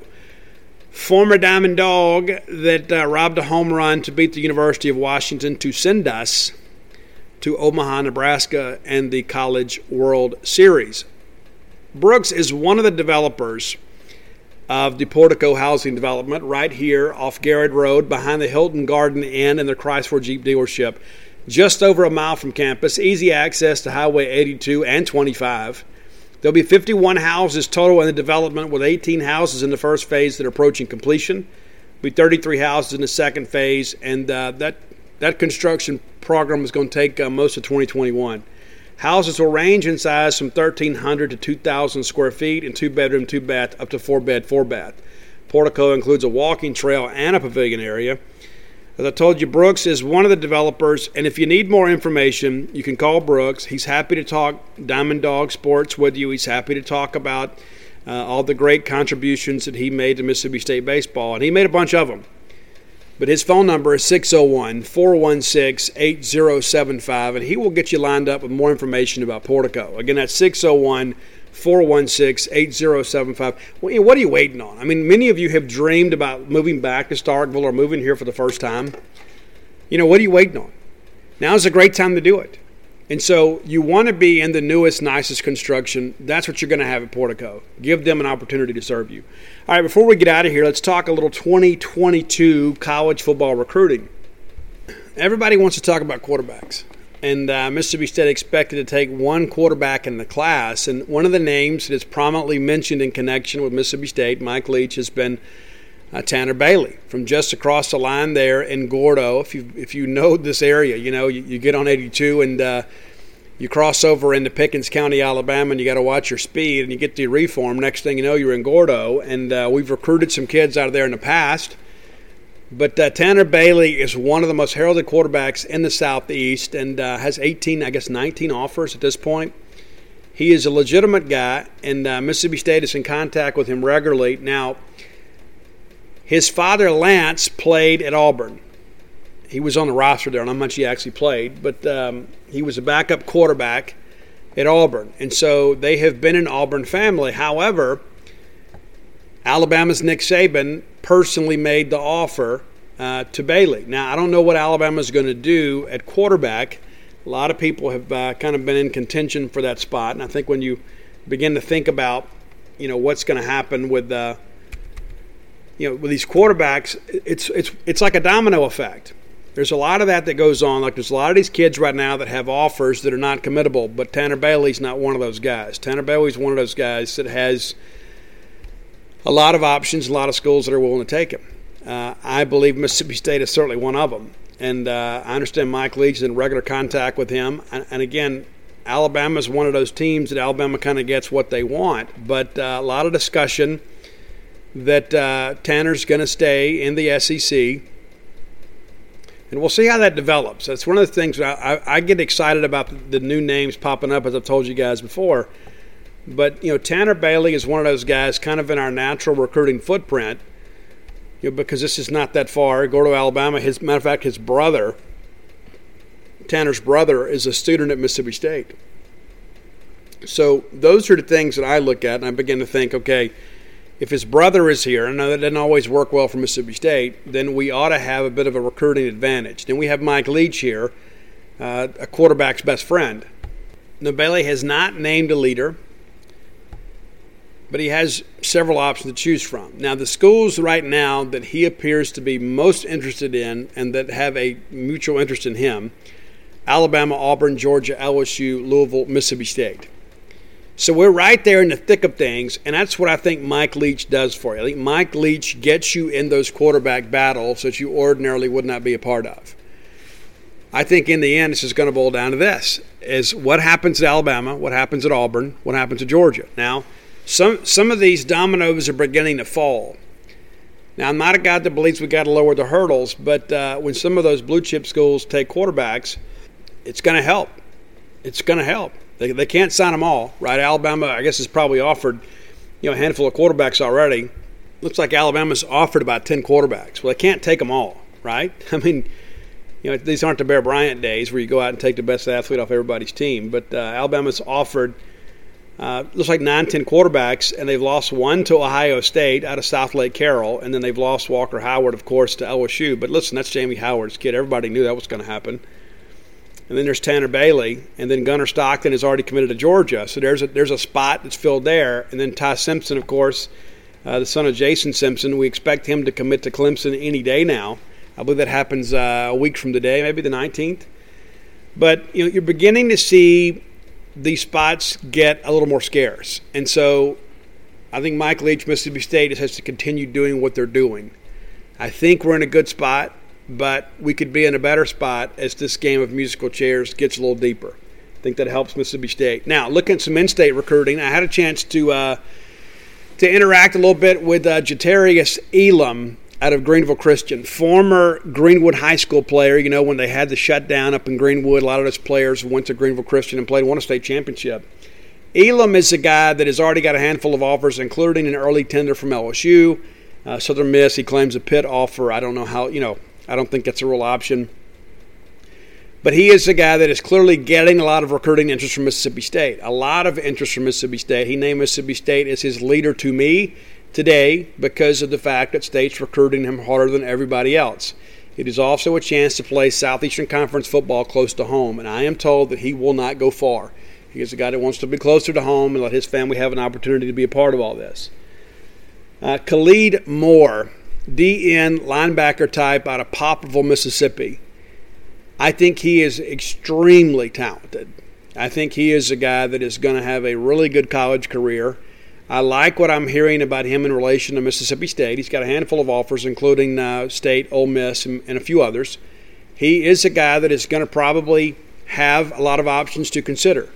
former Diamond Dog that uh, robbed a home run to beat the University of Washington to send us to Omaha, Nebraska, and the College World Series. Brooks is one of the developers of the Portico housing development right here off Garrett Road behind the Hilton Garden Inn and the Chrysler Jeep dealership, just over a mile from campus, easy access to Highway 82 and 25. There'll be 51 houses total in the development, with 18 houses in the first phase that are approaching completion. There'll be 33 houses in the second phase, and uh, that that construction program is going to take uh, most of 2021. Houses will range in size from 1,300 to 2,000 square feet and two bedroom, two bath, up to four bed, four bath. Portico includes a walking trail and a pavilion area. As I told you, Brooks is one of the developers, and if you need more information, you can call Brooks. He's happy to talk Diamond Dog Sports with you. He's happy to talk about uh, all the great contributions that he made to Mississippi State baseball, and he made a bunch of them. But his phone number is 601 416 8075, and he will get you lined up with more information about Portico. Again, that's 601 416 8075. What are you waiting on? I mean, many of you have dreamed about moving back to Starkville or moving here for the first time. You know, what are you waiting on? Now is a great time to do it. And so you want to be in the newest, nicest construction. That's what you're going to have at Portico. Give them an opportunity to serve you. All right, before we get out of here, let's talk a little 2022 college football recruiting. Everybody wants to talk about quarterbacks. And uh, Mississippi State expected to take one quarterback in the class. And one of the names that is prominently mentioned in connection with Mississippi State, Mike Leach, has been uh, Tanner Bailey from just across the line there in Gordo. If you if you know this area, you know you, you get on 82 and uh, you cross over into Pickens County, Alabama, and you got to watch your speed, and you get the reform. Next thing you know, you're in Gordo, and uh, we've recruited some kids out of there in the past. But uh, Tanner Bailey is one of the most heralded quarterbacks in the Southeast and uh, has 18, I guess 19 offers at this point. He is a legitimate guy, and uh, Mississippi State is in contact with him regularly. Now, his father, Lance, played at Auburn. He was on the roster there. I don't know how much he actually played, but um, he was a backup quarterback at Auburn. And so they have been an Auburn family. However, Alabama's Nick Saban personally made the offer uh, to Bailey. Now, I don't know what Alabama's going to do at quarterback. A lot of people have uh, kind of been in contention for that spot, and I think when you begin to think about, you know, what's going to happen with, uh, you know, with these quarterbacks, it's it's it's like a domino effect. There's a lot of that that goes on. Like there's a lot of these kids right now that have offers that are not committable, but Tanner Bailey's not one of those guys. Tanner Bailey's one of those guys that has a lot of options, a lot of schools that are willing to take him. Uh, I believe Mississippi State is certainly one of them. And uh, I understand Mike Leach is in regular contact with him. And, and again, Alabama is one of those teams that Alabama kind of gets what they want. But uh, a lot of discussion that uh, Tanner's going to stay in the SEC. And we'll see how that develops. That's one of the things I, I, I get excited about the new names popping up, as I've told you guys before. But you know, Tanner Bailey is one of those guys, kind of in our natural recruiting footprint. You know, because this is not that far. Go to Alabama. His matter of fact, his brother, Tanner's brother, is a student at Mississippi State. So those are the things that I look at, and I begin to think, okay, if his brother is here, know that doesn't always work well for Mississippi State, then we ought to have a bit of a recruiting advantage. Then we have Mike Leach here, uh, a quarterback's best friend. Now, Bailey has not named a leader but he has several options to choose from. Now, the schools right now that he appears to be most interested in and that have a mutual interest in him Alabama, Auburn, Georgia, LSU, Louisville, Mississippi State. So we're right there in the thick of things, and that's what I think Mike Leach does for you. I think Mike Leach gets you in those quarterback battles that you ordinarily would not be a part of. I think in the end, this is going to boil down to this: is what happens at Alabama, what happens at Auburn, what happens at Georgia. Now, some some of these dominoes are beginning to fall. Now, I'm not a guy that believes we got to lower the hurdles, but uh, when some of those blue chip schools take quarterbacks, it's going to help. It's going to help. They, they can't sign them all, right? Alabama, I guess, has probably offered you know a handful of quarterbacks already. Looks like Alabama's offered about ten quarterbacks. Well, they can't take them all, right? I mean, you know, these aren't the Bear Bryant days where you go out and take the best athlete off everybody's team. But uh, Alabama's offered uh, looks like nine, ten quarterbacks, and they've lost one to Ohio State out of Southlake Carroll, and then they've lost Walker Howard, of course, to LSU. But listen, that's Jamie Howard's kid. Everybody knew that was going to happen. And then there's Tanner Bailey, and then Gunner Stockton is already committed to Georgia. So there's a, there's a spot that's filled there. And then Ty Simpson, of course, uh, the son of Jason Simpson, we expect him to commit to Clemson any day now. I believe that happens uh, a week from today, maybe the 19th. But you know, you're beginning to see these spots get a little more scarce. And so I think Mike Leach, Mississippi State, has to continue doing what they're doing. I think we're in a good spot, but we could be in a better spot as this game of musical chairs gets a little deeper. I think that helps Mississippi State. Now, looking at some in-state recruiting, I had a chance to uh, to interact a little bit with uh, Elam out of Greenville Christian, former Greenwood High School player. You know, when they had the shutdown up in Greenwood, a lot of those players went to Greenville Christian and played, won a state championship. Elam is a guy that has already got a handful of offers, including an early tender from LSU. Uh, Southern Miss, he claims a Pitt offer. I don't know how, you know, I don't think that's a real option. But he is a guy that is clearly getting a lot of recruiting interest from Mississippi State. A lot of interest from Mississippi State. He named Mississippi State as his leader to me today because of the fact that state's recruiting him harder than everybody else. It is also a chance to play Southeastern Conference football close to home, and I am told that he will not go far. He is a guy that wants to be closer to home and let his family have an opportunity to be a part of all this. Uh, Khalid Moore, DN linebacker type out of Poplarville, Mississippi. I think he is extremely talented. I think he is a guy that is going to have a really good college career. I like what I'm hearing about him in relation to Mississippi State. He's got a handful of offers, including uh, State, Ole Miss, and, and a few others. He is a guy that is going to probably have a lot of options to consider.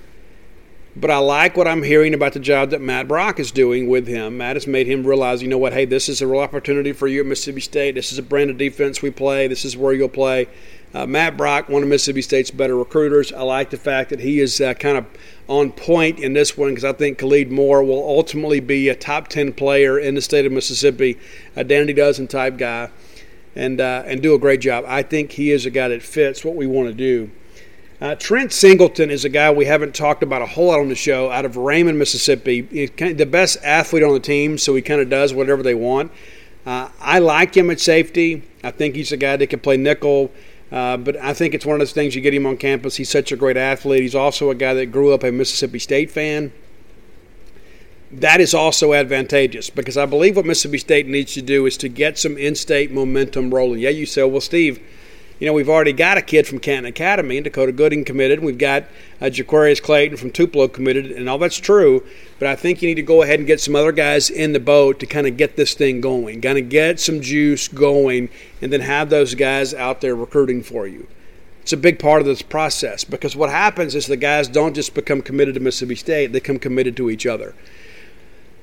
But I like what I'm hearing about the job that Matt Brock is doing with him. Matt has made him realize, you know what, hey, this is a real opportunity for you at Mississippi State. This is a brand of defense we play. This is where you'll play. Uh, Matt Brock, one of Mississippi State's better recruiters. I like the fact that he is uh, kind of on point in this one because I think Khalid Moore will ultimately be a top 10 player in the state of Mississippi, a Dandy Dozen type guy, and, uh, and do a great job. I think he is a guy that fits what we want to do. Uh, Trent Singleton is a guy we haven't talked about a whole lot on the show out of Raymond, Mississippi. He's kind of the best athlete on the team, so he kind of does whatever they want. Uh, I like him at safety. I think he's a guy that can play nickel. Uh, but I think it's one of those things you get him on campus. He's such a great athlete. He's also a guy that grew up a Mississippi State fan. That is also advantageous because I believe what Mississippi State needs to do is to get some in state momentum rolling. Yeah, you say, well, Steve, you know, we've already got a kid from Canton Academy and Dakota Gooding committed. We've got uh, Jacarius Clayton from Tupelo committed, and all that's true. But I think you need to go ahead and get some other guys in the boat to kind of get this thing going, kind of get some juice going, and then have those guys out there recruiting for you. It's a big part of this process because what happens is the guys don't just become committed to Mississippi State, they become committed to each other.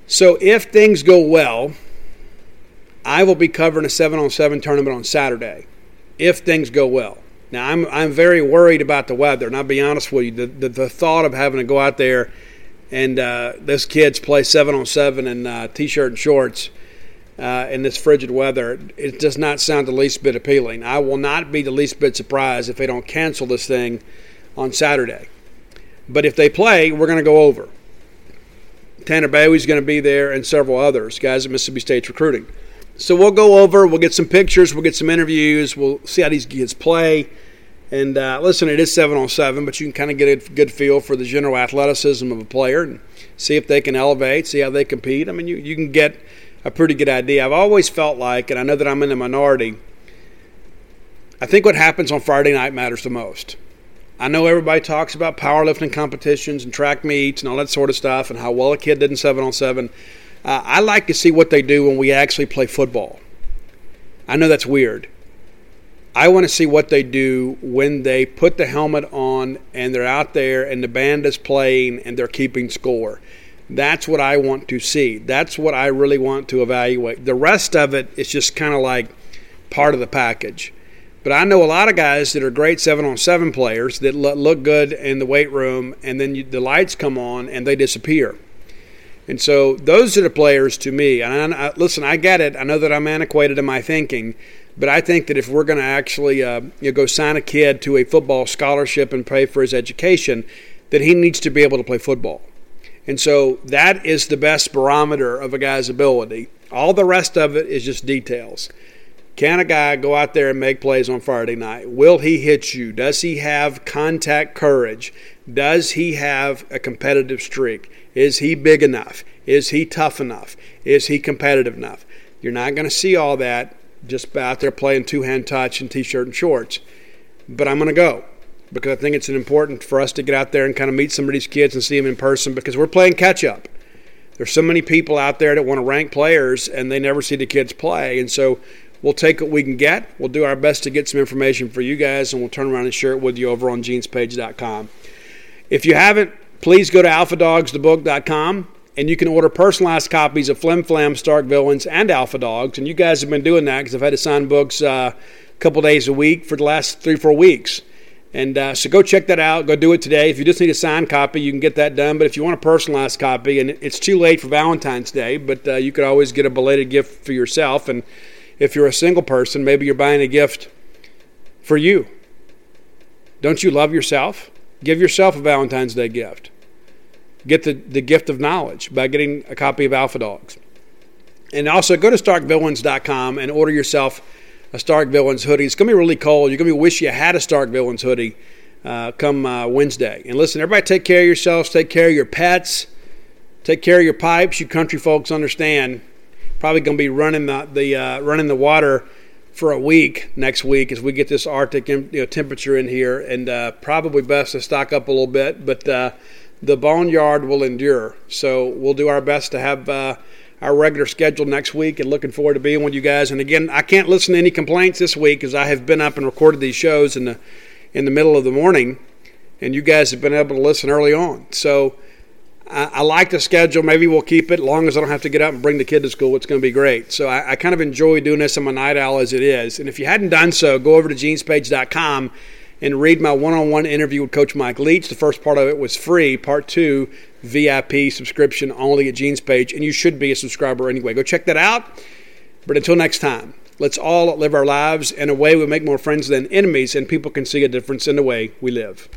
So if things go well, I will be covering a 7 on 7 tournament on Saturday if things go well. Now, I'm, I'm very worried about the weather, and I'll be honest with you. The, the, the thought of having to go out there and uh, those kids play seven on seven in uh, t shirt and shorts uh, in this frigid weather, it does not sound the least bit appealing. I will not be the least bit surprised if they don't cancel this thing on Saturday. But if they play, we're going to go over. Tanner Bailey's going to be there and several others, guys at Mississippi State's recruiting. So we'll go over, we'll get some pictures, we'll get some interviews, we'll see how these kids play. And uh, listen, it is seven on seven, but you can kind of get a good feel for the general athleticism of a player and see if they can elevate, see how they compete. I mean, you, you can get a pretty good idea. I've always felt like, and I know that I'm in the minority, I think what happens on Friday night matters the most. I know everybody talks about powerlifting competitions and track meets and all that sort of stuff and how well a kid did in seven on seven. Uh, I like to see what they do when we actually play football. I know that's weird. I want to see what they do when they put the helmet on and they're out there and the band is playing and they're keeping score. That's what I want to see. That's what I really want to evaluate. The rest of it is just kind of like part of the package. But I know a lot of guys that are great seven on seven players that look good in the weight room, and then you, the lights come on and they disappear. And so those are the players to me. And I, listen, I get it. I know that I'm antiquated in my thinking, but I think that if we're going to actually uh, you know, go sign a kid to a football scholarship and pay for his education, that he needs to be able to play football. And so that is the best barometer of a guy's ability. All the rest of it is just details. Can a guy go out there and make plays on Friday night? Will he hit you? Does he have contact courage? Does he have a competitive streak? Is he big enough? Is he tough enough? Is he competitive enough? You're not going to see all that just out there playing two hand touch and t shirt and shorts. But I'm going to go because I think it's important for us to get out there and kind of meet some of these kids and see them in person because we're playing catch up. There's so many people out there that want to rank players and they never see the kids play. And so we'll take what we can get. We'll do our best to get some information for you guys and we'll turn around and share it with you over on genespage.com. If you haven't please go to alphadogsthebook.com and you can order personalized copies of Flim Flam, Stark Villains, and Alpha Dogs. And you guys have been doing that because I've had to sign books uh, a couple days a week for the last three, four weeks. And uh, so go check that out. Go do it today. If you just need a signed copy, you can get that done. But if you want a personalized copy, and it's too late for Valentine's Day, but uh, you could always get a belated gift for yourself. And if you're a single person, maybe you're buying a gift for you. Don't you love yourself? Give yourself a Valentine's Day gift. Get the, the gift of knowledge by getting a copy of Alpha Dogs. And also go to starkvillains.com and order yourself a Stark Villains hoodie. It's going to be really cold. You're going to wish you had a Stark Villains hoodie uh, come uh, Wednesday. And listen, everybody take care of yourselves, take care of your pets, take care of your pipes. You country folks understand. Probably going to be running the, the uh, running the water for a week next week as we get this Arctic you know, temperature in here, and uh, probably best to stock up a little bit. But uh, the boneyard will endure, so we'll do our best to have uh, our regular schedule next week. And looking forward to being with you guys. And again, I can't listen to any complaints this week as I have been up and recorded these shows in the in the middle of the morning, and you guys have been able to listen early on. So I, I, like the schedule. Maybe we'll keep it. As long as I don't have to get up and bring the kid to school, it's going to be great. So I, I kind of enjoy doing this. I'm a night owl as it is. And if you hadn't done so, go over to genespage.com and read my one-on-one interview with Coach Mike Leach. The first part of it was free. Part two, VIP subscription only at Gene's page, and you should be a subscriber anyway. Go check that out. But until next time, let's all live our lives in a way we make more friends than enemies, and people can see a difference in the way we live.